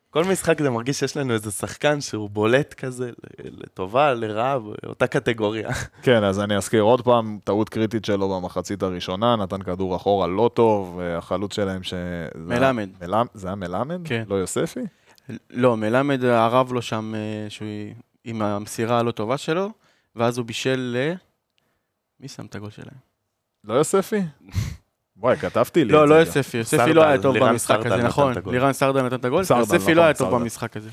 כל משחק זה מרגיש שיש לנו איזה שחקן שהוא בולט כזה, לטובה, לרעה, אותה קטגוריה. כן, אז אני אזכיר עוד פעם, טעות קריטית שלו במחצית הראשונה, נתן כדור אחורה לא טוב, החלוץ שלהם ש... מלמד. מלמד. זה היה מלמד? כן. לא יוספי? לא, מלמד ערב לו שם אה, שהוא עם המסירה הלא טובה שלו, ואז הוא בישל ל... מי שם את הגול שלהם? לא יוספי? וואי, כתבתי לי לא, לא. יוספי, יוספי לא היה טוב במשחק הזה, נכון. לירן סרדל נתן את הגול, יוספי לא היה טוב. במשחק הזה.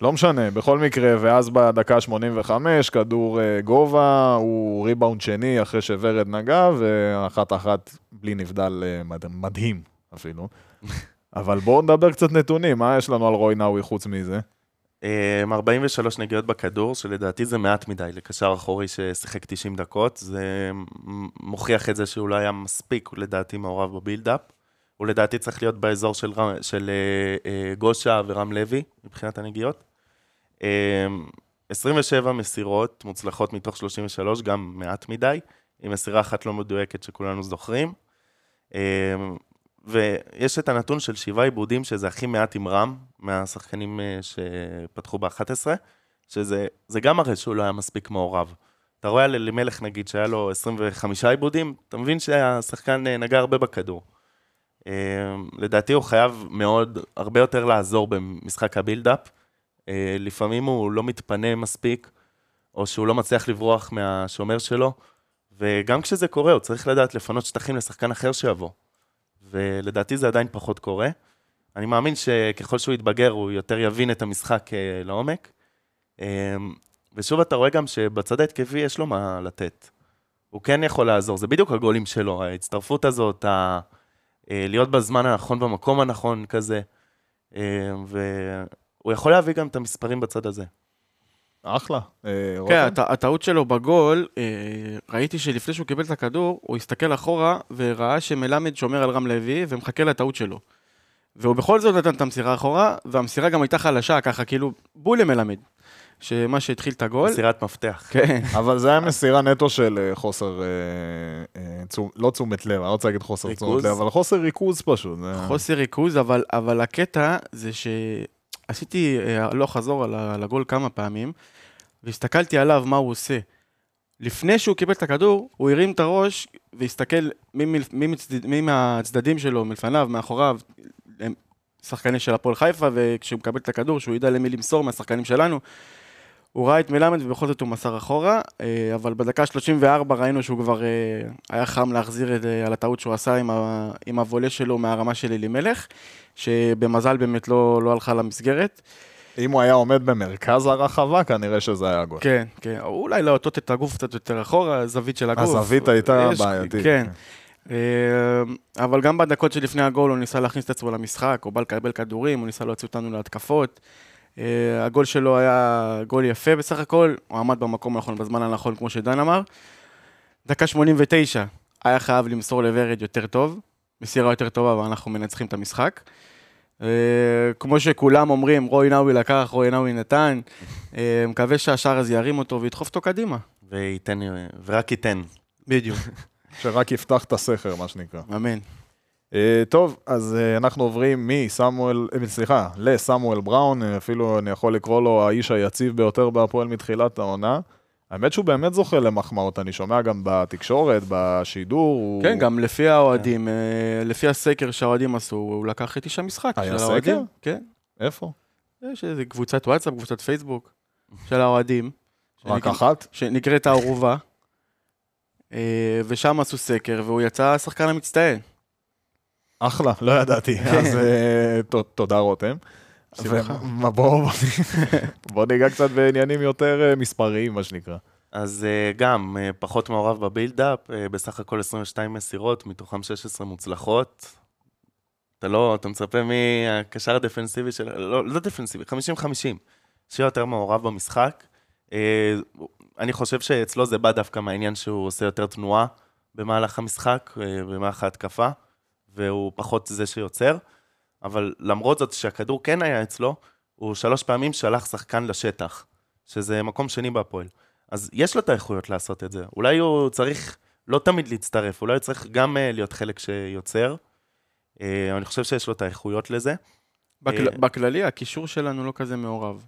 לא משנה, בכל מקרה, ואז בדקה 85, כדור אה, גובה, הוא ריבאונד שני אחרי שוורד נגע, ואחת אחת בלי נבדל אה, מד- מדהים אפילו. אבל בואו נדבר קצת נתונים, מה יש לנו על רוי נאווי חוץ מזה? אה, 43 נגיעות בכדור, שלדעתי זה מעט מדי לקשר אחורי ששיחק 90 דקות. זה מוכיח את זה שהוא לא היה מספיק, לדעתי מעורב בבילדאפ. הוא לדעתי צריך להיות באזור של, רם, של אה, אה, גושה ורם לוי, מבחינת הנגיעות. אה, 27 מסירות מוצלחות מתוך 33, גם מעט מדי, עם מסירה אחת לא מדויקת שכולנו זוכרים. ויש את הנתון של שבעה עיבודים, שזה הכי מעט עם רם, מהשחקנים אה, שפתחו ב-11, שזה זה גם מראה שהוא לא היה מספיק מעורב. אתה רואה על אלימלך, נגיד, שהיה לו 25 עיבודים, אתה מבין שהשחקן אה, נגע הרבה בכדור. אה, לדעתי הוא חייב מאוד, הרבה יותר לעזור במשחק הבילדאפ. לפעמים הוא לא מתפנה מספיק, או שהוא לא מצליח לברוח מהשומר שלו, וגם כשזה קורה, הוא צריך לדעת לפנות שטחים לשחקן אחר שיבוא. ולדעתי זה עדיין פחות קורה. אני מאמין שככל שהוא יתבגר, הוא יותר יבין את המשחק אה, לעומק. אה, ושוב, אתה רואה גם שבצד ההתקפי יש לו מה לתת. הוא כן יכול לעזור, זה בדיוק הגולים שלו, ההצטרפות הזאת, ה... אה, להיות בזמן הנכון, במקום הנכון כזה. אה, והוא יכול להביא גם את המספרים בצד הזה. אחלה. אה? כן, הט- הטעות שלו בגול, אה, ראיתי שלפני שהוא קיבל את הכדור, הוא הסתכל אחורה וראה שמלמד שומר על רם לוי ומחכה לטעות שלו. והוא בכל זאת נתן את המסירה אחורה, והמסירה גם הייתה חלשה, ככה כאילו בול למלמד. שמה שהתחיל את הגול. מסירת מפתח. כן. אבל זה היה מסירה נטו של אה, חוסר, לא תשומת לב, אני לא רוצה להגיד חוסר? תשומת לב, אבל חוסר ריכוז פשוט. חוסר ריכוז, אבל, אבל הקטע זה שעשיתי אה, הלוך חזור על, ה- על הגול כמה פעמים, והסתכלתי עליו מה הוא עושה. לפני שהוא קיבל את הכדור, הוא הרים את הראש והסתכל מי, מל- מי, מצד, מי מהצדדים שלו, מלפניו, מאחוריו, הם שחקנים של הפועל חיפה, וכשהוא מקבל את הכדור, שהוא ידע למי למסור מהשחקנים שלנו, הוא ראה את מלמד ובכל זאת הוא מסר אחורה, אה, אבל בדקה 34 ראינו שהוא כבר אה, היה חם להחזיר את, אה, על הטעות שהוא עשה עם, ה, עם הוולה שלו מהרמה של אלימלך, שבמזל באמת לא, לא הלכה למסגרת. אם הוא היה עומד במרכז הרחבה, כנראה שזה היה גול. כן, כן, או אולי להטות את הגוף קצת יותר אחורה, הזווית של הגוף. הזווית הייתה יש- בעייתית. כן. אה, אבל גם בדקות שלפני הגול הוא ניסה להכניס את עצמו למשחק, הוא בא לקבל כדורים, הוא ניסה להוציא אותנו להתקפות. אה, הגול שלו היה גול יפה בסך הכל, הוא עמד במקום הנכון בזמן הנכון, כמו שדן אמר. דקה 89, היה חייב למסור לוורד יותר טוב, מסירה יותר טובה ואנחנו מנצחים את המשחק. אה, כמו שכולם אומרים, רוי נאווי לקח, רוי נאווי נתן. אה, מקווה שהשאר הזה ירים אותו וידחוף אותו קדימה. וייתן, ורק ייתן. בדיוק. שרק יפתח את הסכר, מה שנקרא. אמן. אה, טוב, אז אה, אנחנו עוברים מסמואל, אה, סליחה, לסמואל בראון, אפילו אני יכול לקרוא לו האיש היציב ביותר בהפועל מתחילת העונה. האמת שהוא באמת זוכה למחמאות, אני שומע גם בתקשורת, בשידור. הוא... כן, גם לפי האוהדים, אה, לפי הסקר שהאוהדים עשו, הוא לקח את איש המשחק היה של האוהדים. סקר? כן. איפה? יש איזה קבוצת וואטסאפ, קבוצת פייסבוק של האוהדים, רק אחת? שנקראת הערובה. ושם עשו סקר, והוא יצא השחקן המצטיין. אחלה, לא ידעתי. אז אה, תודה רותם. בשמחה. ומה- בוא בוא ניגע קצת בעניינים יותר אה, מספריים, מה שנקרא. אז אה, גם פחות מעורב בבילדאפ, בסך הכל 22 מסירות, מתוכם 16 מוצלחות. אתה לא, אתה מצפה מהקשר הדפנסיבי של... לא, לא דפנסיבי, 50-50, שיהיה יותר מעורב במשחק. אני חושב שאצלו זה בא דווקא מהעניין שהוא עושה יותר תנועה במהלך המשחק, במהלך ההתקפה, והוא פחות זה שיוצר. אבל למרות זאת שהכדור כן היה אצלו, הוא שלוש פעמים שלח שחקן לשטח, שזה מקום שני בהפועל. אז יש לו את האיכויות לעשות את זה. אולי הוא צריך לא תמיד להצטרף, אולי הוא צריך גם uh, להיות חלק שיוצר. Uh, אני חושב שיש לו את האיכויות לזה. בכל, אה. בכללי, הקישור שלנו לא כזה מעורב.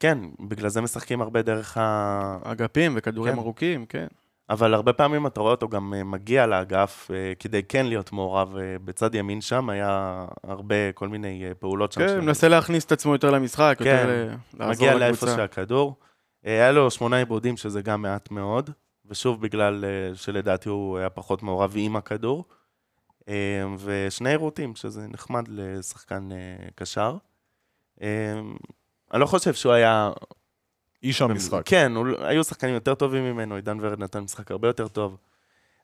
כן, בגלל זה משחקים הרבה דרך ה... אגפים וכדורים כן. ארוכים, כן. אבל הרבה פעמים אתה רואה אותו גם אה, מגיע לאגף אה, כדי כן להיות מעורב. אה, בצד ימין שם היה הרבה, כל מיני פעולות שם. כן, מנסה להכניס את עצמו יותר למשחק, כן, יותר לעזור מגיע לאיפה לקבוצה. שהכדור. היה לו שמונה עיבודים, שזה גם מעט מאוד, ושוב בגלל שלדעתי הוא היה פחות מעורב עם הכדור. ושני עירותים, שזה נחמד לשחקן קשר. אני לא חושב שהוא היה... איש המשחק. כן, היו שחקנים יותר טובים ממנו, עידן ורד נתן משחק הרבה יותר טוב.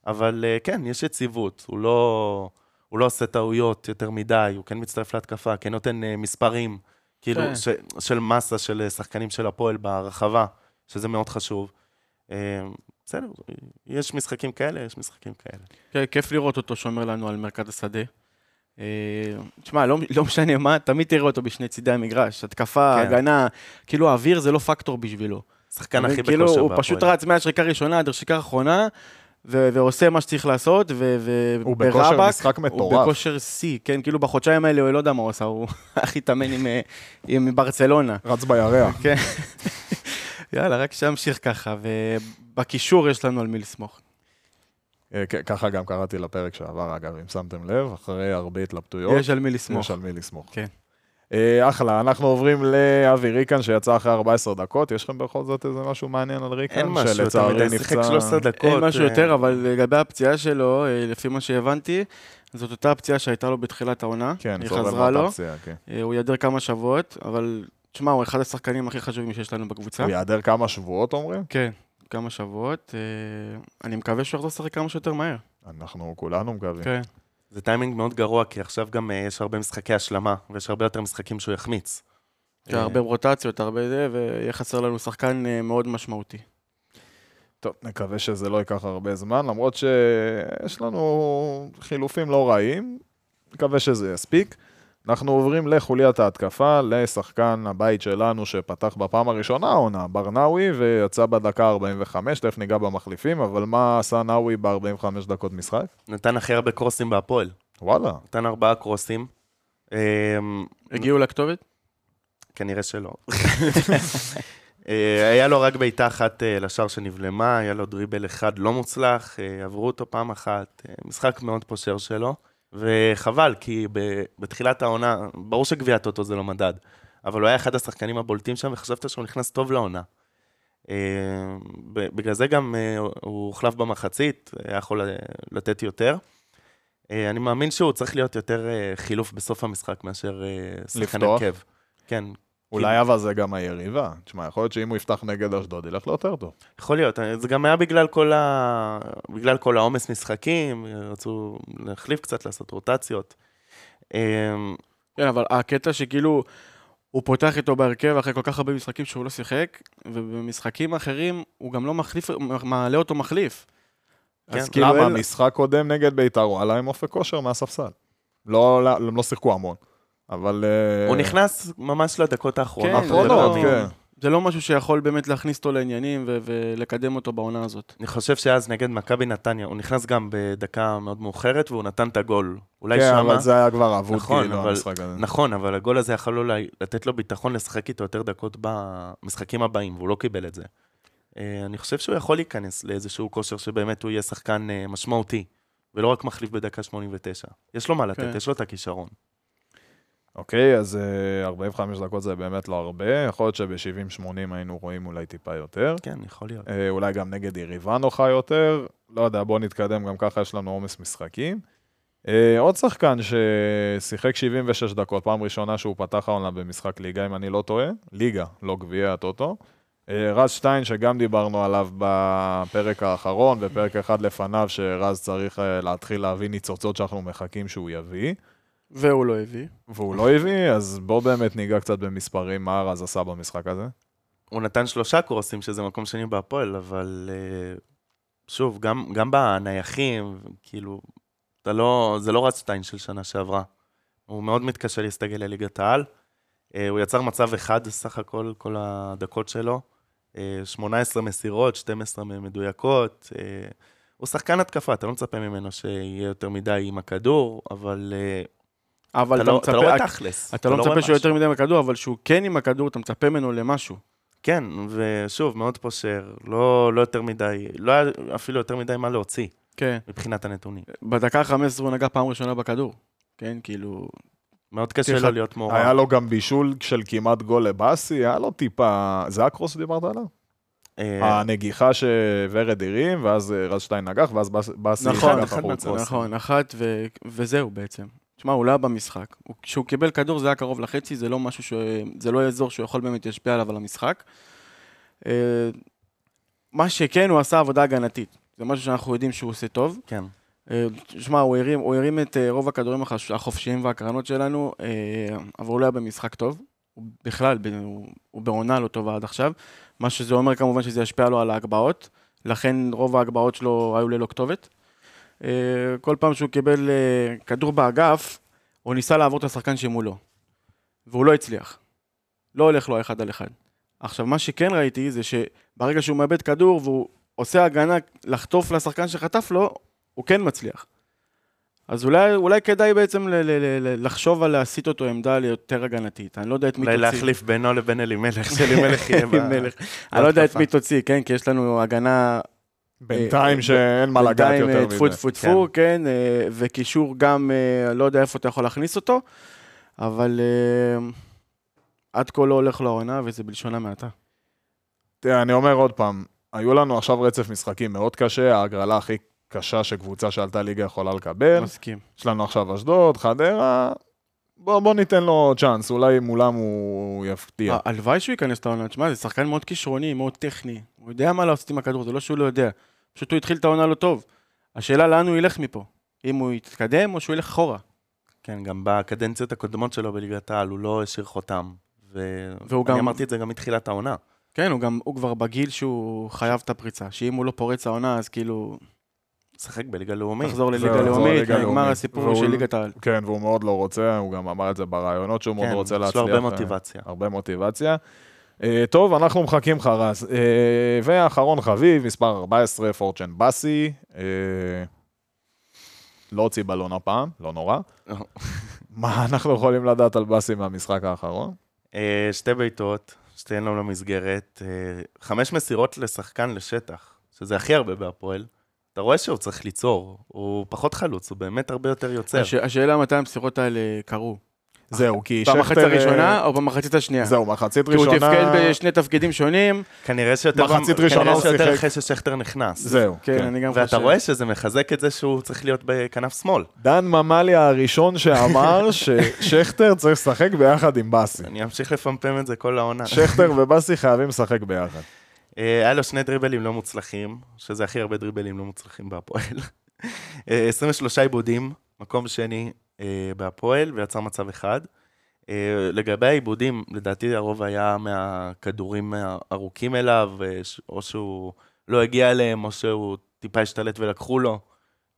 אבל אה, כן, יש יציבות, הוא לא, הוא לא עושה טעויות יותר מדי, הוא כן מצטרף להתקפה, כן נותן אה, מספרים, כאילו, כן. ש, של מסה של אה, שחקנים של הפועל ברחבה, שזה מאוד חשוב. בסדר, יש משחקים כאלה, יש משחקים כאלה. כן, כיף לראות אותו שומר לנו על מרכז השדה. אה, תשמע, לא, לא משנה מה, תמיד תראה אותו בשני צידי המגרש. התקפה, כן. הגנה, כאילו האוויר זה לא פקטור בשבילו. שחקן הכי כאילו, בכושר הוא בהפועל. פשוט רץ מהשריקה הראשונה עד השריקה האחרונה, ו- ועושה מה שצריך לעשות, ו- הוא בכושר משחק הוא מטורף. בכושר שיא, כן, כאילו בחודשיים האלה הוא לא יודע מה הוא עשה, הוא הלך להתאמן עם, אה, עם ברצלונה. רץ בירח. כן. יאללה, רק שימשיך ככה, ובקישור יש לנו על מי לסמוך. אה, ככה גם קראתי לפרק שעבר, אגב, אם שמתם לב, אחרי הרבה התלבטויות. יש על מי לסמוך. יש על מי לסמוך. כן. אה, אחלה, אנחנו עוברים לאבי ריקן שיצא אחרי 14 דקות. יש לכם בכל זאת איזה משהו מעניין על ריקן? אין משהו שלצערי מדי, שיחק נפצע- 13 דקות. אין משהו אה, יותר, אבל לגבי הפציעה שלו, לפי מה שהבנתי, זאת אותה פציעה שהייתה לו בתחילת העונה. כן, היא חזרה לו. כן. הוא ייעדר כמה שבועות, אבל תשמע, הוא אחד השחקנים הכי חשובים שיש לנו בקבוצה. הוא ייעדר כמה שבועות, אומרים? כן, כמה שבועות. אה, אני מקווה שהוא יחזור לשחק כמה שיותר מהר. אנחנו כולנו מקווים. כן. זה טיימינג מאוד גרוע, כי עכשיו גם אה, יש הרבה משחקי השלמה, ויש הרבה יותר משחקים שהוא יחמיץ. יש אה, הרבה רוטציות, הרבה זה, ויהיה חסר לנו שחקן מאוד משמעותי. טוב, נקווה שזה לא ייקח הרבה זמן, למרות שיש לנו חילופים לא רעים, נקווה שזה יספיק. אנחנו עוברים לחוליית ההתקפה, לשחקן הבית שלנו שפתח בפעם הראשונה העונה, ברנאווי, ויצא בדקה 45, תכף ניגע במחליפים, אבל מה עשה נאווי ב-45 דקות משחק? נתן הכי הרבה קרוסים בהפועל. וואלה, נתן ארבעה קרוסים. אה, הגיעו לכתובת? כנראה שלא. אה, היה לו רק בעיטה אחת אה, לשער שנבלמה, היה לו דריבל אחד לא מוצלח, אה, עברו אותו פעם אחת, משחק מאוד פושר שלו, וחבל, כי בתחילת העונה, ברור שגביע הטוטו זה לא מדד, אבל הוא היה אחד השחקנים הבולטים שם, וחשבת שהוא נכנס טוב לעונה. אה, בגלל זה גם אה, הוא הוחלף במחצית, היה יכול אה, לתת יותר. אני מאמין שהוא צריך להיות יותר חילוף בסוף המשחק מאשר שחקן? הרכב. כן, אולי אבל זה גם היריבה. תשמע, יכול להיות שאם הוא יפתח נגד אשדוד, ילך לו יותר טוב. יכול להיות, זה גם היה בגלל כל, ה... בגלל כל העומס משחקים, רצו להחליף קצת, לעשות רוטציות. אמ, כן, אבל הקטע שכאילו, הוא פותח איתו בהרכב אחרי כל כך הרבה משחקים שהוא לא שיחק, ובמשחקים אחרים הוא גם לא מחליף, מעלה אותו מחליף. כן, אז כאילו למה? אין- משחק קודם נגד בית"ר, הוא עלה עם אופק כושר מהספסל. לא, לא, הם לא שיחקו המון. אבל... אה, הוא נכנס ממש לדקות האחרונות. כן, האחרונות, לא- כן. זה לא משהו שיכול באמת להכניס אותו לעניינים ו- ולקדם אותו בעונה הזאת. אני חושב שאז נגד מכבי נתניה, הוא נכנס גם בדקה מאוד מאוחרת, והוא נתן את הגול. אולי כן, שמה... אבל זה היה כבר אבוד, נכון, כאילו, אבל- המשחק הזה. נכון, אבל הגול הזה יכול אולי לתת לו ביטחון לשחק איתו יותר דקות במשחקים הבאים, והוא לא קיבל את זה. אה, אני חושב שהוא יכול להיכנס לאיזשהו כושר שבאמת הוא יהיה שחקן אה, משמעותי, ולא רק מחליף בדקה 89. יש לו מה לתת, כן. יש לו את הכישרון. אוקיי, אז אה, 45 דקות זה באמת לא הרבה, יכול להיות שב-70-80 היינו רואים אולי טיפה יותר. כן, יכול להיות. אה, אולי גם נגד יריבה נוחה יותר, לא יודע, בואו נתקדם, גם ככה יש לנו עומס משחקים. אה, עוד שחקן ששיחק 76 דקות, פעם ראשונה שהוא פתח העונה במשחק ליגה, אם אני לא טועה, ליגה, לא גביע הטוטו. אה, רז שטיין, שגם דיברנו עליו בפרק האחרון, ופרק אחד לפניו, שרז צריך אה, להתחיל להביא ניצוצות שאנחנו מחכים שהוא יביא, והוא לא הביא. והוא לא הביא, אז בואו באמת ניגע קצת במספרים, מה רז עשה במשחק הזה. הוא נתן שלושה קורסים, שזה מקום שני בהפועל, אבל אה, שוב, גם, גם בנייחים, כאילו, אתה לא, זה לא רץ שטיין של שנה שעברה. הוא מאוד מתקשה להסתגל לליגת העל. אה, הוא יצר מצב אחד סך הכל, כל הדקות שלו. אה, 18 מסירות, 12 מהן מדויקות. אה, הוא שחקן התקפה, אתה לא מצפה ממנו שיהיה יותר מדי עם הכדור, אבל אה, אבל אתה, לא, אתה לא רואה תכלס. אתה לא רואה מצפה שהוא יותר. מדי בכדור, אבל שהוא כן עם הכדור, אתה מצפה ממנו למשהו. כן, ושוב, מאוד פושר, לא, לא יותר מדי, לא היה אפילו יותר מדי מה להוציא כן. מבחינת הנתונים. בדקה ה-15 הוא נגע פעם ראשונה בכדור. כן, כאילו... מאוד קשה לו להיות מעורב. היה לו גם בישול של כמעט גול לבאסי, היה לו טיפה... זה הקרוס שדיברת עליו? אה, הנגיחה שוורד הרים, ואז אה, רז שטיין נגח, ואז באס- באסי נכון. מהקרוסים. נכון, אחת ו... וזהו בעצם. תשמע, הוא לא היה במשחק. הוא- כשהוא קיבל כדור זה היה קרוב לחצי, זה לא משהו ש... זה לא אזור שהוא יכול באמת להשפיע עליו על המשחק. אה, מה שכן, הוא עשה עבודה הגנתית. זה משהו שאנחנו יודעים שהוא עושה טוב. כן. אה, תשמע, הוא הרים, הוא הרים את אה, רוב הכדורים החופשיים והקרנות שלנו, אבל הוא לא היה במשחק טוב. הוא בכלל, הוא, הוא בעונה לא טובה עד עכשיו. מה שזה אומר כמובן שזה ישפיע לו על ההגבהות, לכן רוב ההגבהות שלו היו ללא כתובת. אה, כל פעם שהוא קיבל אה, כדור באגף, הוא ניסה לעבור את השחקן שמולו, והוא לא הצליח. לא הולך לו אחד על אחד. עכשיו, מה שכן ראיתי זה שברגע שהוא מאבד כדור והוא עושה הגנה לחטוף לשחקן שחטף לו, הוא כן מצליח. אז אולי, אולי כדאי בעצם ל- ל- ל- ל- לחשוב על להסיט אותו עמדה ליותר הגנתית. אני לא יודע את מי אולי תוציא. להחליף בינו לבין אלימלך, שאלימלך יהיה ב... אני לא יודע את. מי תוציא, כן? כי יש לנו הגנה בינתיים אה, שאין מה לגעת בינתיים, יותר אה, טפו מזה. טפו טפו, כן, אה, וקישור גם, אה, לא יודע איפה אתה יכול להכניס אותו, אבל אה, עד כה לא הולך לעונה, וזה בלשון המעטה. תראה, אני אומר עוד פעם, היו לנו עכשיו רצף משחקים מאוד קשה, ההגרלה הכי קשה שקבוצה שעלתה ליגה יכולה לקבל. מסכים. יש לנו עכשיו אשדוד, חדרה, בוא, בוא ניתן לו צ'אנס, אולי מולם הוא יפתיע. הלוואי שהוא ייכנס לעונה, תשמע, זה שחקן מאוד כישרוני, מאוד טכני, הוא יודע מה לעשות עם הכדור, זה לא שהוא לא יודע, פשוט הוא התחיל את העונה לא טוב. השאלה לאן הוא ילך מפה, אם הוא יתקדם או שהוא ילך אחורה. כן, גם בקדנציות הקודמות שלו בליגת העל, הוא לא השאיר חותם. והוא ואני גם- אמרתי את זה גם מתחילת העונה. כן, הוא גם, הוא כבר בגיל שהוא חייב את הפריצה, שאם הוא לא פורץ העונה, אז כאילו, משחק בליגה לאומית. תחזור לליגה לאומית, נגמר. הסיפור והוא- של ליגת העל. כן, והוא מאוד לא רוצה, הוא גם אמר את זה ברעיונות שהוא מאוד כן, רוצה יש להצליח. לו הרבה אה, מוטיבציה. הרבה מוטיבציה. אה, טוב, אנחנו מחכים לך, רז. אה, ואחרון חביב, מספר 14, פורצ'ן באסי. אה, לא הוציא בלון הפעם, לא נורא. מה אנחנו יכולים לדעת על באסי מהמשחק האחרון? שתי בעיטות, שתיהן לא למסגרת, חמש מסירות לשחקן לשטח, שזה הכי הרבה בהפועל. אתה רואה שהוא צריך ליצור, הוא פחות חלוץ, הוא באמת הרבה יותר יוצר. הש... השאלה מתי המסירות האלה קרו. זהו, כי שכטר... במחצית אה, הראשונה או במחצית השנייה? זהו, מחצית כי הוא ראשונה... תפקד בשני תפקידים שונים, כנראה שיותר, מחצית ראשונה כנראה הוא שיותר שיחק. אחרי ששכטר נכנס. זהו, כן, כן. אני גם חושב. ואתה רואה שזה מחזק את זה שהוא צריך להיות בכנף שמאל. דן ממליה הראשון שאמר ששכטר צריך לשחק ביחד עם באסי. אני אמשיך לפמפם את זה כל העונה. שכטר ובאסי חייבים לשחק ביחד. אה, היה לו שני דריבלים לא מוצלחים, שזה הכי הרבה דריבלים לא מוצלחים בהפועל. אה, 23 עיבודים, מקום שני אה, בהפועל, ויצר מצב אחד. אה, לגבי העיבודים, לדעתי הרוב היה מהכדורים הארוכים אליו, אה, או שהוא לא הגיע אליהם, או שהוא טיפה השתלט ולקחו לו.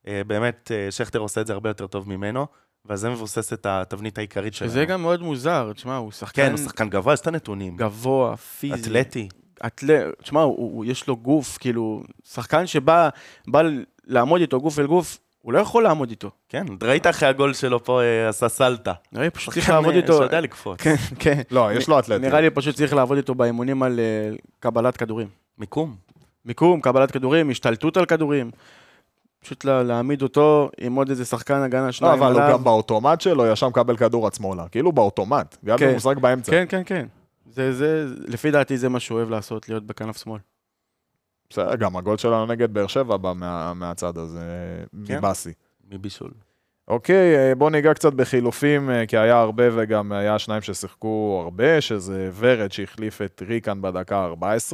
אה, באמת, אה, שכטר עושה את זה הרבה יותר טוב ממנו, ועל זה מבוססת התבנית העיקרית שלנו. שזה גם מאוד מוזר, תשמע, הוא שחקן כן, הוא שחקן גבוה, יש את הנתונים. גבוה, פיזי. אתלטי. אתלט, תשמע, הוא, הוא, יש לו גוף, כאילו, שחקן שבא בא לעמוד איתו גוף אל גוף, הוא לא יכול לעמוד איתו. כן, ראית אחרי הגול שלו פה אה, עשה סלטה. נראה לי פשוט צריך לעבוד אה, איתו. שיודע לקפוץ. כן, כן. לא, יש לו אתלטיות. נראה לי פשוט צריך לעבוד איתו באימונים על אה, קבלת כדורים. מיקום. מיקום, קבלת כדורים, השתלטות על כדורים. פשוט לה- להעמיד אותו עם עוד איזה שחקן הגנה לא, שניים אבל הוא עליו. גם באוטומט שלו ישר מקבל כדור עד שמאלה. כאילו באוטומט. גם כן. באמצע. כן, כן, כן. זה, זה, לפי דעתי זה מה שהוא אוהב לעשות, להיות בכנף שמאל. בסדר, גם הגול שלנו נגד באר שבע בא מה- מהצד הזה, כן. מבאסי. מבישול. אוקיי, אה, בואו ניגע קצת בחילופים, אה, כי היה הרבה וגם היה שניים ששיחקו הרבה, שזה ורד שהחליף את ריקן בדקה ה-14,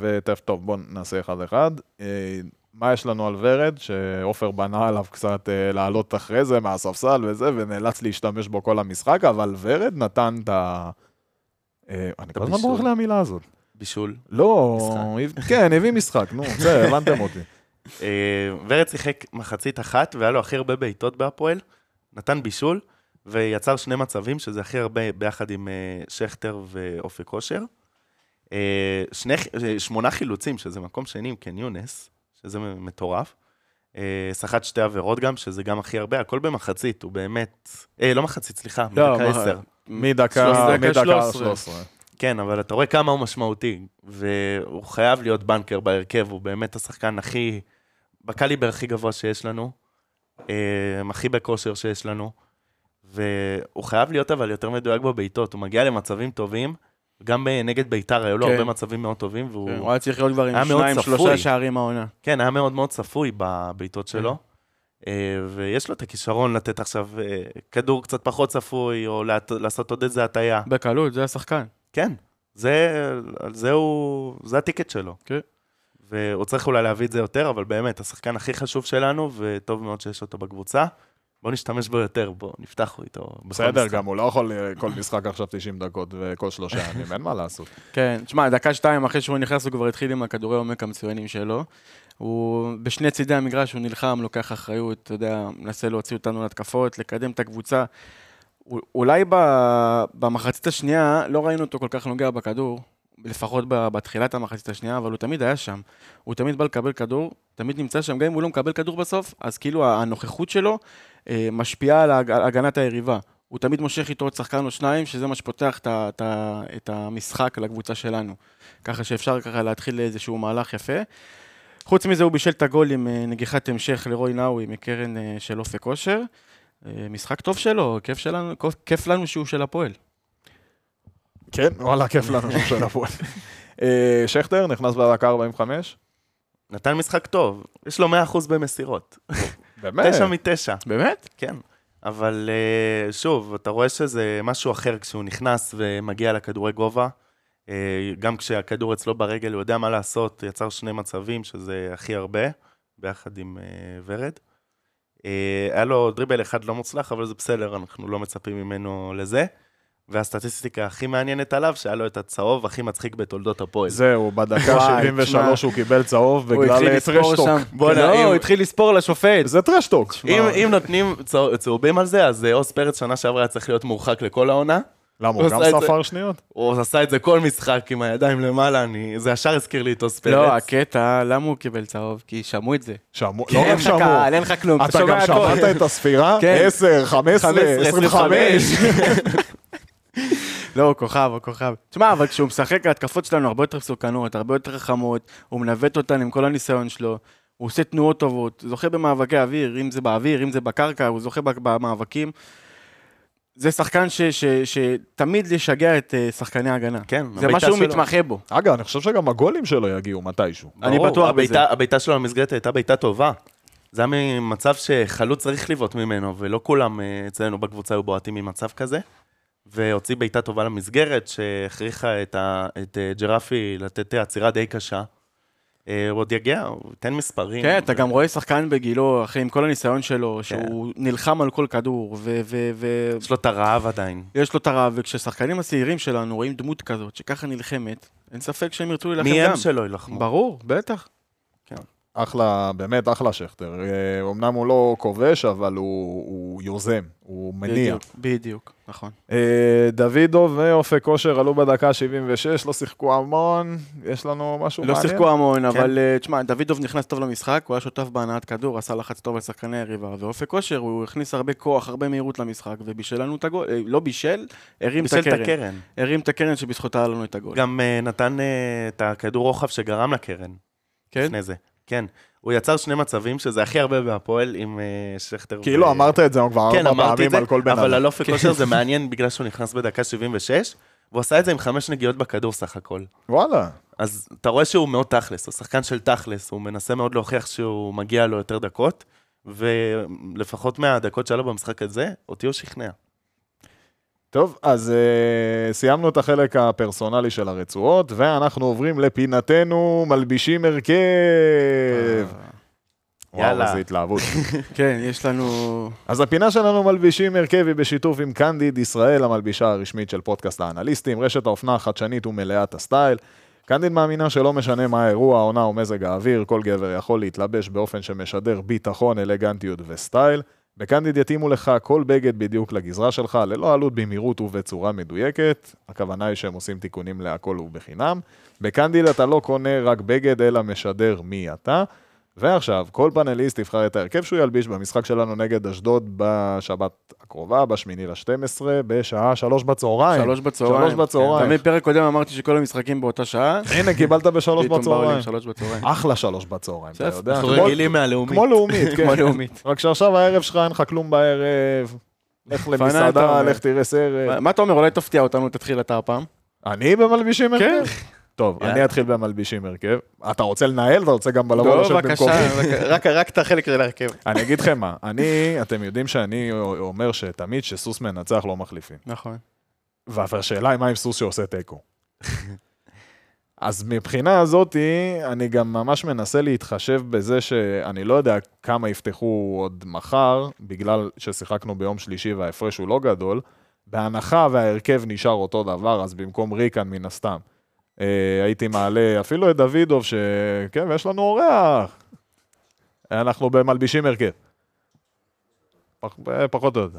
ותכף טוב, בואו נעשה אחד-אחד. אה, מה יש לנו על ורד? שעופר בנה עליו קצת לעלות אחרי זה מהספסל וזה, ונאלץ להשתמש בו כל המשחק, אבל ורד נתן את ה... אני כל הזמן. בורח מהמילה הזאת. בישול. לא, משחק. כן, הביא משחק, נו, בסדר, הבנתם אותי. אה, ורד שיחק מחצית אחת, והיה לו הכי הרבה בעיטות בהפועל, נתן בישול, ויצר שני מצבים, שזה הכי הרבה ביחד עם אה, שכטר ואופק כושר. אה, שני, שמונה חילוצים, שזה מקום שני עם קן יונס, שזה מטורף. סחט שתי עבירות גם, שזה גם הכי הרבה, הכל במחצית, הוא באמת... אה, לא מחצית, סליחה, לא, מדקה עשר. מדקה דקה מדקה 13. 13. כן, אבל אתה רואה כמה הוא משמעותי, והוא חייב להיות בנקר בהרכב, הוא באמת השחקן הכי, בקליבר הכי גבוה שיש לנו, אה, הכי בכושר שיש לנו, והוא חייב להיות אבל יותר מדויק בבעיטות, הוא מגיע למצבים טובים, גם נגד ביתר היו לו כן. הרבה מצבים מאוד טובים, והוא, הוא היה צריך להיות כבר עם שניים. שלושה שערים העונה. כן, היה מאוד מאוד צפוי בבעיטות שלו. אה, ויש לו את הכישרון לתת עכשיו אה, כדור קצת פחות צפוי, או לעשות עוד איזה הטיה. בקלות, זה השחקן. כן, זה, על זה הוא, זה הטיקט שלו. כן. והוא צריך אולי להביא את זה יותר, אבל באמת, השחקן הכי חשוב שלנו, וטוב מאוד שיש אותו בקבוצה. בואו נשתמש בו יותר, בואו נפתח איתו. בכל בסדר. גם הוא לא יכול אה, כל משחק עכשיו 90 דקות וכל שלושה ימים, אין מה לעשות. כן, תשמע, דקה שתיים אחרי שהוא נכנס, הוא כבר התחיל עם הכדורי עומק המצוינים שלו. הוא בשני צידי המגרש, הוא נלחם, לוקח אחריות, אתה יודע, מנסה להוציא אותנו להתקפות, לקדם את הקבוצה. אולי במחצית השנייה לא ראינו אותו כל כך נוגע בכדור, לפחות בתחילת המחצית השנייה, אבל הוא תמיד היה שם. הוא תמיד בא לקבל כדור, תמיד נמצא שם, גם אם הוא לא מקבל כדור בסוף, אז כאילו הנוכחות שלו אה, משפיעה על הגנת היריבה. הוא תמיד מושך איתו עוד שחקן או שניים, שזה מה שפותח את, ה- את המשחק לקבוצה שלנו. ככה שאפשר ככה להתחיל איזשהו מהלך יפה. חוץ מזה, הוא בישל את הגול עם אה, נגיחת המשך לרוי נאווי מקרן אה, של אופק כושר. אה, משחק טוב שלו, כיף, שלנו, כיף לנו שהוא של הפועל. כן, וואלה, כיף לנו שהוא של הפועל. אה, שכטר נכנס בדקה 45, נתן משחק טוב, יש לו 100% במסירות. באמת. תשע מתשע, באמת? כן. אבל אה, שוב, אתה רואה שזה משהו אחר כשהוא נכנס ומגיע לכדורי גובה. גם כשהכדור אצלו ברגל, הוא יודע מה לעשות, יצר שני מצבים, שזה הכי הרבה, ביחד עם ורד. אה, היה לו דריבל אחד לא מוצלח, אבל זה בסדר, אנחנו לא מצפים ממנו לזה. והסטטיסטיקה הכי מעניינת עליו, שהיה לו את הצהוב הכי מצחיק בתולדות הפועל. זהו, בדקה וואי, 73 הוא קיבל צהוב בגלל אה, לספור טרשטוק. בואנה, לא, הוא התחיל לספור לשופט. זה טרשטוק. אם, אם נותנים צהוב- צהובים על זה, אז אה, עוז פרץ שנה שעברה היה צריך להיות מורחק לכל העונה. למה, הוא גם. ספר שניות? הוא עשה את זה כל משחק עם הידיים למעלה, אני... זה ישר הזכיר לי את עוז פרץ. לא, הקטע, למה הוא קיבל צהוב? כי שמעו את זה. שמעו, לא אין רק לך שמעו. קהל, אין לך כלום, אתה גם. שמעת את הספירה? כן. 10, 15, 25. לא, הוא כוכב, הוא כוכב. תשמע, אבל כשהוא משחק, ההתקפות שלנו הרבה יותר מסוכנות, הרבה יותר חכמות, הוא מנווט אותן עם כל הניסיון שלו, הוא עושה תנועות טובות, זוכה במאבקי אוויר, אם זה באוויר, אם זה בקרקע, הוא זוכה במאבקים. זה שחקן ש- ש- שתמיד ישגע את אה, שחקני ההגנה. כן, זה מה שהוא שלו. מתמחה בו. אגב, אני חושב שגם הגולים שלו יגיעו מתישהו. אני ברור, בטוח בזה. הבעיטה שלו למסגרת הייתה בעיטה טובה. זה היה ממצב שחלוץ צריך לבעוט ממנו, ולא כולם אה, אצלנו בקבוצה היו בועטים ממצב כזה. והוציא בעיטה טובה למסגרת, שהכריחה את, ה, את אה, ג'רפי לתת עצירה די קשה. אה, הוא עוד יגיע, הוא ייתן מספרים. כן, אתה גם רואה שחקן בגילו, אחי, עם כל הניסיון שלו, שהוא נלחם על כל כדור, ו- יש לו את הרעב עדיין. יש לו את הרעב, וכששחקנים הצעירים שלנו רואים דמות כזאת, שככה נלחמת, אין ספק שהם ירצו להילחם מי גם. הם שלא יילחמו? ברור, בטח. אחלה, באמת אחלה שכטר. אה, אמנם הוא לא כובש, אבל הוא הוא יוזם, הוא מניע. בדיוק, בדיוק, נכון. אה, דוידוב ואופק כושר עלו בדקה 76, לא שיחקו המון, יש לנו משהו לא מעניין? שיחקו המון, כן. אבל אה, תשמע, דוידוב נכנס טוב למשחק, הוא היה שותף בהנעת כדור, עשה לחץ טוב על שחקני היריבה, ואופק כושר, הוא הכניס הרבה כוח, הרבה מהירות למשחק, ובישל לנו את הגול, אה, לא בישל, הרים את הקרן. הקרן. הרים את הקרן שבזכותה היה לנו את הגול. גם אה, נתן אה, את הכדור רוחב שגרם לקרן. כן? לפני זה. כן. הוא יצר שני מצבים, שזה הכי הרבה בהפועל עם אה, שכטר. כאילו ו- אמרת את זה כבר כן, ארבע פעמים על כל בן אבל אדם. על אופק כושר זה מעניין בגלל שהוא נכנס בדקה 76, והוא עשה את זה עם חמש נגיעות בכדור סך הכל. וואלה. אז אתה רואה שהוא מאוד תכלס, הוא שחקן של תכלס, הוא מנסה מאוד להוכיח שהוא מגיע לו יותר דקות, ולפחות מהדקות שהיה לו במשחק הזה, אותי הוא שכנע. טוב, אז uh, סיימנו את החלק הפרסונלי של הרצועות, ואנחנו עוברים לפינתנו מלבישים הרכב. וואו, יאללה. איזה התלהבות. כן, יש לנו... אז הפינה שלנו מלבישים הרכב היא בשיתוף עם קנדיד ישראל, המלבישה הרשמית של פודקאסט האנליסטים, רשת האופנה החדשנית ומלאת הסטייל. קנדיד מאמינה שלא משנה מה האירוע, העונה או מזג האוויר, כל גבר יכול להתלבש באופן שמשדר ביטחון, אלגנטיות וסטייל. בקנדיד יתאימו לך כל בגד בדיוק לגזרה שלך, ללא עלות במהירות ובצורה מדויקת. הכוונה היא שהם עושים תיקונים להכל ובחינם. בקנדיד אתה לא קונה רק בגד, אלא משדר מי אתה. ועכשיו, כל פאנליסט יבחר את ההרכב שהוא ילביש במשחק שלנו נגד אשדוד בשבת הקרובה, בשמיני ל-12, בשעה שלוש בצהריים. שלוש בצהריים. שלוש בצהריים. תמיד פרק קודם אמרתי שכל המשחקים באותה שעה. הנה, קיבלת בשלוש בצהריים. שלוש בצהריים. אחלה שלוש בצהריים, אתה יודע. אנחנו רגילים מהלאומית. כמו לאומית, כן. כמו לאומית. רק שעכשיו הערב שלך אין לך כלום בערב. לך למסעדה. לך תראה מה- סרט. מה אתה אומר, אולי תפתיע אותנו, תתחיל אתה הפעם. אני במלבישים הרכב? כן. טוב. אני אתחיל במלבישים הרכב. אתה רוצה לנהל? אתה רוצה גם לבוא לא, לשבת בבקשה, במקומי? רק- רק את החלק של ההרכב. אני אגיד לכם מה, אני, אתם יודעים שאני אומר שתמיד שסוס מנצח לא מחליפים. נכון. והשאלה היא מה עם סוס שעושה תיקו. אז מבחינה הזאתי, אני גם ממש מנסה להתחשב בזה שאני לא יודע כמה יפתחו עוד מחר, בגלל ששיחקנו ביום שלישי וההפרש הוא לא גדול. בהנחה וההרכב נשאר אותו דבר, אז במקום ריקן מן הסתם. אה, הייתי מעלה אפילו את דוידוב, שכן, ויש לנו אורח. אנחנו במלבישים הרכב. פח... פחות או יותר.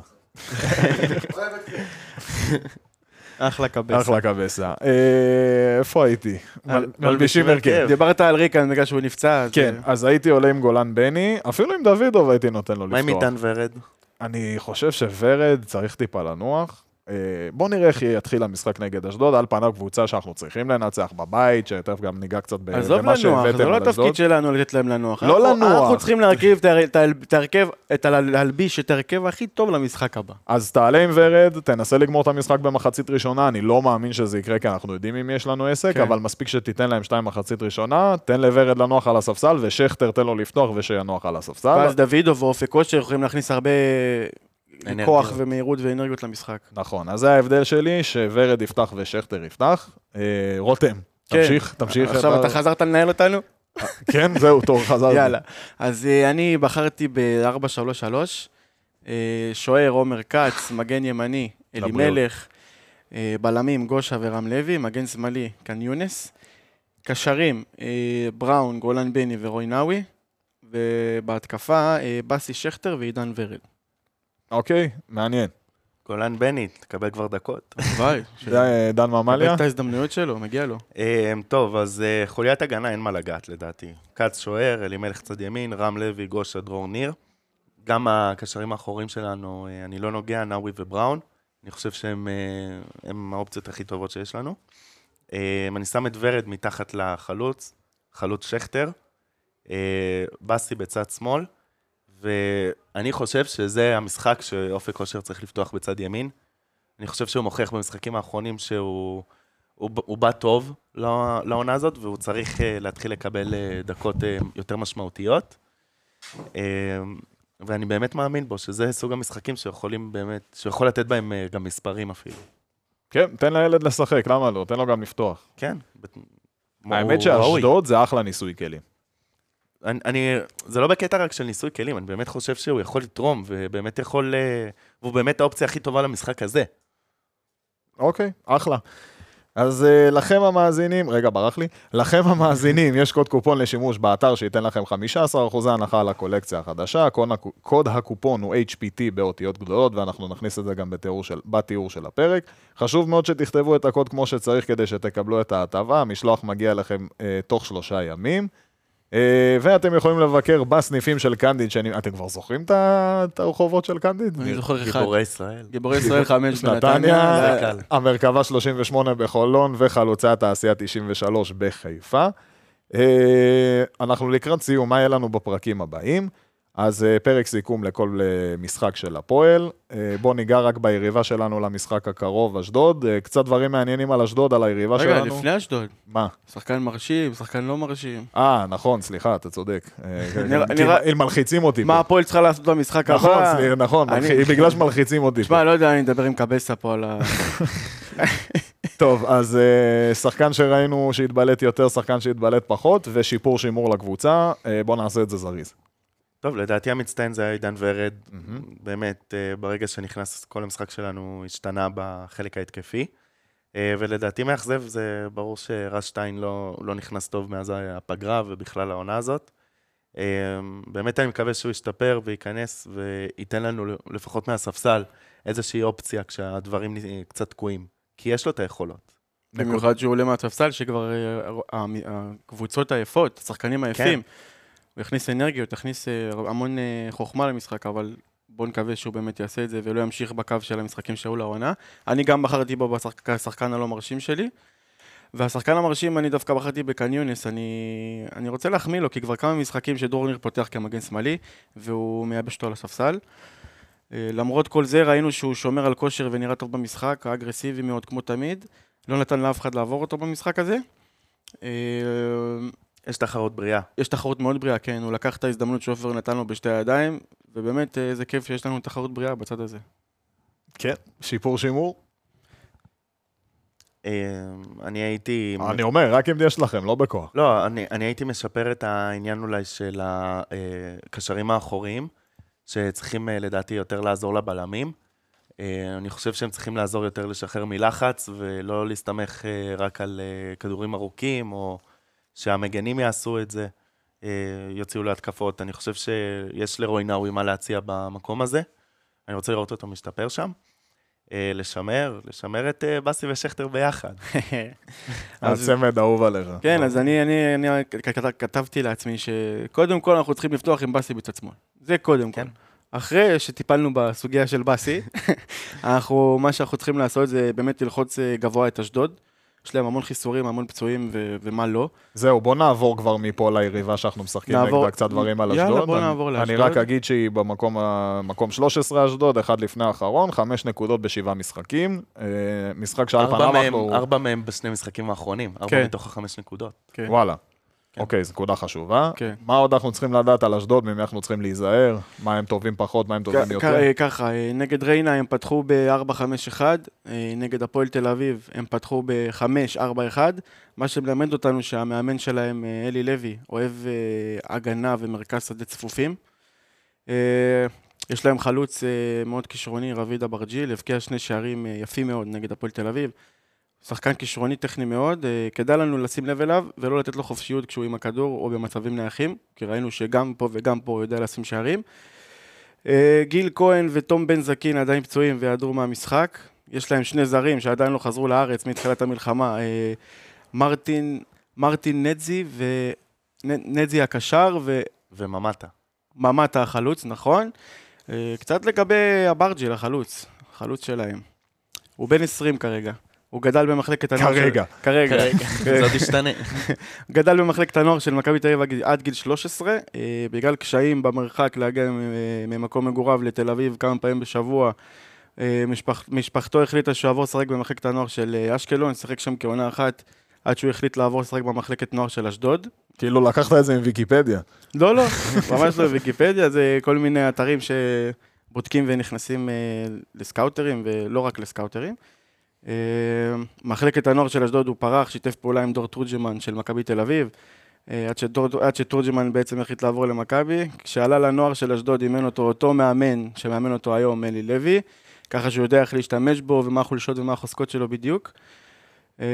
אחלה קבס. אחלה קבסה. אה, איפה הייתי? מל- מלבישים הרכב. דיברת על ריקן בגלל שהוא נפצע. כן, אה, אז הייתי עולה עם גולן בני, אפילו עם דוידוב הייתי נותן לו מה עם לפתוח. עידן ורד? אני חושב שוורד צריך טיפה לנוח. אה, בוא נראה איך יתחיל המשחק נגד אשדוד, על פניו קבוצה שאנחנו צריכים לנצח בבית, שתכף גם ניגע קצת ב- עזוב במה לנוח, שהבאתם זה לא על אשדוד. התפקיד שלנו לתת להם לנוח. לא אנחנו- לנוח. אנחנו צריכים להרכיב את ההר- את ההר- את ההרכב, להלביש את ההרכב הכי טוב למשחק הבא. אז תעלה עם ורד, תנסה לגמור את המשחק במחצית ראשונה, אני לא מאמין שזה יקרה, כי אנחנו יודעים אם יש לנו עסק, כן. אבל מספיק שתיתן להם שתיים מחצית ראשונה, תן לוורד לנוח על הספסל, ושכטר תן לו לפתוח ושינוח על הספסל. ואז דוידוב ואופק כושר יכולים להכניס הרבה אנרגיות. כוח ומהירות ואנרגיות למשחק. נכון, אז זה ההבדל שלי, שוורד יפתח ושכטר יפתח. אה, רותם, כן. תמשיך, תמשיך. עכשיו אתה חזרת לנהל אותנו? כן, זהו, טוב, חזרתי. יאללה. אז אה, אני בחרתי ב-4-3-3, אה, שוער עומר כץ, מגן ימני אלימלך, אה, בלמים גושה ורם לוי, מגן שמאלי כאן יונס, קשרים אה, בראון, גולן בני ורוי נאווי, ובהתקפה אה, באסי שכטר ועידן ורד. אוקיי, מעניין. גולן בני, תקבל כבר דקות. וואי, זה דן ממליה? את ההזדמנויות שלו, מגיע לו. אה, טוב, אז אה, חוליית הגנה אין מה לגעת לדעתי. כץ שוער, אלימלך צד ימין, רם לוי, גושה, דרור ניר. גם הקשרים האחוריים שלנו, אה, אני לא נוגע, נאווי ובראון. אני חושב שהם אה, האופציות הכי טובות שיש לנו. אה, אני שם את ורד מתחת לחלוץ, חלוץ שכטר. באסי בצד שמאל. ואני חושב שזה המשחק שאופק כושר צריך לפתוח בצד ימין. אני חושב שהוא מוכיח במשחקים האחרונים שהוא הוא, הוא בא טוב לא- לעונה הזאת, והוא צריך uh, להתחיל לקבל uh, דקות uh, יותר משמעותיות. ואני באמת מאמין בו, שזה סוג המשחקים שיכולים באמת, שיכול לתת בהם גם מספרים אפילו. כן, תן לילד לשחק, למה לא? תן לו גם לפתוח. כן. האמת. שאשדוד זה אחלה ניסוי כלים. אני, אני, זה לא בקטע רק של ניסוי כלים, אני באמת חושב שהוא יכול לתרום, ובאמת יכול, uh, והוא באמת האופציה הכי טובה למשחק הזה. אוקיי, אחלה. אז uh, לכם המאזינים, רגע, ברח לי. לכם המאזינים, יש קוד קופון לשימוש באתר שייתן לכם 15% הנחה על הקולקציה החדשה. קוד, קוד הקופון הוא HPT באותיות גדולות, ואנחנו נכניס את זה גם בתיאור של, בתיאור של הפרק. חשוב מאוד שתכתבו את הקוד כמו שצריך כדי שתקבלו את ההטבה. המשלוח מגיע אליכם uh, תוך שלושה ימים. Uh, ואתם יכולים לבקר בסניפים של קנדיד, שאני... אתם כבר זוכרים את הרחובות של קנדיד? אני זוכר אחד. גיבורי ישראל. גיבורי ישראל 5 נתניה, בנתניה. קל. המרכבה 38 בחולון וחלוצי התעשייה 93 בחיפה. אה, אנחנו לקראת סיום, מה יהיה לנו בפרקים הבאים? אז אה, פרק סיכום לכל אה, משחק של הפועל. אה, בואו ניגע רק ביריבה שלנו למשחק הקרוב, אשדוד. קצת דברים מעניינים על אשדוד, על היריבה רגע, שלנו. לפני אשדוד, מה? שחקן מרשים, שחקן לא מרשים. אה, נכון, סליחה, אתה צודק. הם מלחיצים אותי. מה. הפועל צריכה לעשות במשחק הבא? נכון, סליחה, נכון, אני- מלחי- בגלל שמלחיצים אותי. תשמע, לא יודע, אני אדבר עם קבסה פה על ה... טוב, אז אה, שחקן שראינו שהתבלט יותר, שחקן שהתבלט פחות, ושיפור שימור לקבוצה. אה, בואו נעשה את זה זריז. טוב, לדעתי המצטיין זה היה עידן ורד. מהמם. באמת, אה, ברגע שנכנס, כל המשחק שלנו השתנה בחלק ההתקפי. אה, ולדעתי מאכזב, זה ברור שרז שטיין לא, לא נכנס טוב מאז הפגרה ובכלל העונה הזאת. אה, באמת אני מקווה שהוא ישתפר וייכנס וייתן לנו לפחות מהספסל איזושהי אופציה כשהדברים קצת תקועים. כי יש לו את היכולות. במיוחד שהוא עולה מהספסל, שכבר הקבוצות היפות, השחקנים היפים, הוא יכניס אנרגיות, יכניס אה, המון אה, חוכמה למשחק, אבל בואו נקווה שהוא באמת יעשה את זה ולא ימשיך בקו של המשחקים שהיו לעונה. אני גם בחרתי בו כשחקן הלא מרשים שלי. והשחקן המרשים, אני דווקא בחרתי בקניונס, אני, אני רוצה להחמיא לו, כי כבר כמה משחקים שדור ניר פותח כמגן שמאלי, והוא מייבש אותו על הספסל. אה, למרות כל זה, ראינו שהוא שומר על כושר ונראה טוב במשחק, אגרסיבי מאוד כמו תמיד. לא נתן לאף אחד לעבור אותו במשחק הזה. אה, יש תחרות בריאה. יש תחרות מאוד בריאה, כן, הוא לקח את ההזדמנות שעופר נתן לו בשתי הידיים, ובאמת אה, זה כיף שיש לנו תחרות בריאה בצד הזה. כן, שיפור שימור. אה, אני הייתי... אני אומר, רק אם יש לכם, לא בכוח. לא, אני, אני הייתי משפר את העניין אולי של הקשרים האחוריים, שצריכים אה, לדעתי יותר לעזור לבלמים. אה, אני חושב שהם צריכים לעזור יותר לשחרר מלחץ, ולא להסתמך אה, רק על אה, כדורים ארוכים, או שהמגנים יעשו את זה, אה, יוציאו להתקפות. אני חושב שיש לרועי נאווי מה להציע במקום הזה. אני רוצה לראות אותו משתפר שם. אה, לשמר, לשמר את אה, באסי ושכטר ביחד. הצמד אהוב עליך. כן, אז אני, אני, אני כת- כתבתי לעצמי שקודם כל אנחנו צריכים לפתוח עם באסי בצד שמאל. זה קודם כל. כן. אחרי שטיפלנו בסוגיה של באסי, אנחנו, מה שאנחנו צריכים לעשות זה באמת ללחוץ גבוה את אשדוד. יש להם המון חיסורים, המון פצועים ו- ומה לא. זהו, בוא נעבור כבר מפה ליריבה שאנחנו משחקים נעבור- נגדה קצת דברים על יאללה, אשדוד. בוא אני- נעבור אני לאשדוד. רק אגיד שהיא במקום ה- מקום 13 אשדוד, אחד לפני האחרון, חמש נקודות בשבעה משחקים. אה, משחק שעל פניו אנחנו... ארבע מהם בשני משחקים האחרונים, ארבע כן. מתוך החמש נקודות. כן. וואלה. כן. אוקיי, זו נקודה חשובה. כן. מה עוד אנחנו צריכים לדעת על אשדוד, ממי אנחנו צריכים להיזהר? מה הם טובים פחות, מה הם טובים יותר? ככה, אה, נגד ריינה הם פתחו ב-4-5-1, אה, נגד הפועל תל אביב הם פתחו ב-5-4-1, מה שמלמד אותנו שהמאמן שלהם, אה, אלי לוי, אוהב הגנה ומרכז שדה צפופים. יש להם חלוץ מאוד כישרוני, רביד אברג'יל, הבקיע שני שערים יפים מאוד נגד הפועל תל אביב. שחקן כישרוני טכני מאוד, אה, כדאי לנו לשים לב אליו ולא לתת לו חופשיות כשהוא עם הכדור או במצבים נייחים, כי ראינו שגם פה וגם פה הוא יודע לשים שערים. אה, גיל כהן ותום בן זקין עדיין פצועים ויעדרו מהמשחק. יש להם שני זרים שעדיין לא חזרו לארץ מתחילת המלחמה, אה, מרטין, מרטין נדזי ונדזי הקשר וממטה. וממטה החלוץ, נכון? קצת לגבי אברג'יל החלוץ, החלוץ שלהם. הוא בן 20 כרגע. הוא גדל במחלקת הנוער של... כרגע. כרגע. זה עוד ישתנה. גדל במחלקת הנוער של מכבי תל אביב עד גיל- עד גיל 13, אה, בגלל קשיים במרחק להגיע ממקום מגוריו לתל אביב כמה פעמים בשבוע. אה, משפח, משפחתו החליטה שהוא יעבור לשחק במחלקת הנוער של אה, אשקלון, שיחק שם כעונה אחת, עד שהוא החליט לעבור לשחק במחלקת נוער של אשדוד. כאילו לקחת את זה מוויקיפדיה. לא, לא, ממש לא ויקיפדיה, זה כל מיני אתרים שבודקים ונכנסים לסקאוטרים, ולא רק לסקאוטרים. אה, מחלקת הנוער של אשדוד הוא פרח, שיתף פעולה עם דור תורג'מן של מכבי תל אביב, אה, עד, שדור, עד שתורג'מן בעצם החליט לעבור למכבי. כשעלה לנוער של אשדוד אימן אותו אותו מאמן שמאמן אותו היום, אלי לוי, ככה שהוא יודע איך להשתמש בו ומה החולשות ומה החוזקות שלו בדיוק. אה,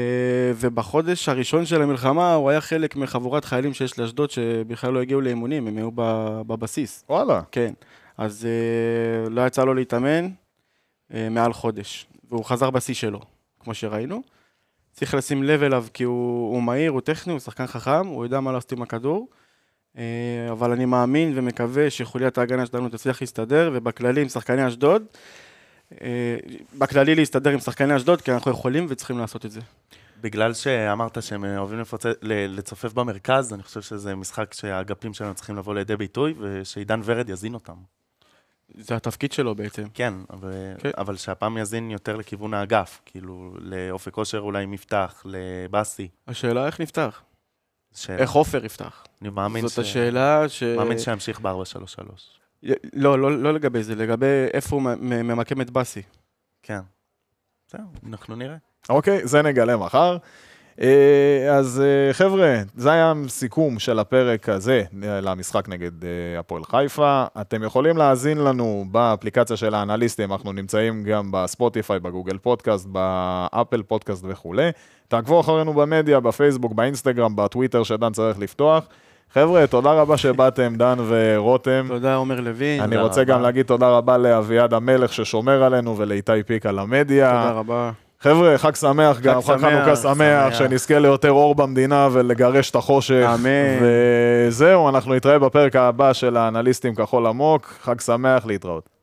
ובחודש הראשון של המלחמה הוא היה חלק מחבורת חיילים שיש לאשדוד שבכלל לא הגיעו לאימונים, הם היו בבסיס. וואלה. כן. אז לא יצא לו להתאמן מעל חודש, והוא חזר בשיא שלו, כמו שראינו. צריך לשים לב אליו כי הוא, הוא מהיר, הוא טכני, הוא שחקן חכם, הוא יודע מה לעשות עם הכדור. אה, אבל אני מאמין ומקווה שחוליית ההגנה שלנו תצליח להסתדר, ובכללי עם שחקני אשדוד, אה, בכללי להסתדר עם שחקני אשדוד, כי אנחנו יכולים וצריכים לעשות את זה. בגלל שאמרת שהם אוהבים לפוצ... לצופף במרכז, אני חושב שזה משחק שהאגפים שלנו צריכים לבוא לידי ביטוי, ושעידן ורד יזין אותם. זה התפקיד שלו בעצם. כן, אבל, כן. אבל שהפעם יזין יותר לכיוון האגף, כאילו, לאופק כושר אולי מפתח, לבאסי. השאלה איך נפתח, שאלה. איך עופר יפתח. אני מאמין, זאת השאלה ש... מאמין שימשיך ב-4-3-3. לא, לא, לא לגבי זה, לגבי איפה הוא ממקם את באסי. כן. זהו, אנחנו נראה. אוקיי, זה נגלה מחר. אה, אז אה, חבר'ה, זה היה סיכום של הפרק הזה אה, למשחק נגד הפועל חיפה. אתם יכולים להאזין לנו באפליקציה של האנליסטים, אנחנו נמצאים גם בספוטיפיי, בגוגל פודקאסט, באפל פודקאסט וכולי. תעקבו אחרינו במדיה, בפייסבוק, באינסטגרם, בטוויטר שדן צריך לפתוח. חבר'ה, תודה רבה שבאתם, דן ורותם. תודה, עומר לוין. אני רוצה רבה. גם להגיד תודה רבה לאביעד המלך ששומר עלינו ולאיתי פיק על המדיה. תודה רבה. חבר'ה, חג שמח גם, חג חנוכה שמח. שנזכה ליותר אור במדינה ולגרש את החושך. אמן. וזהו, אנחנו נתראה בפרק הבא של האנליסטים כחול עמוק. חג שמח, להתראות.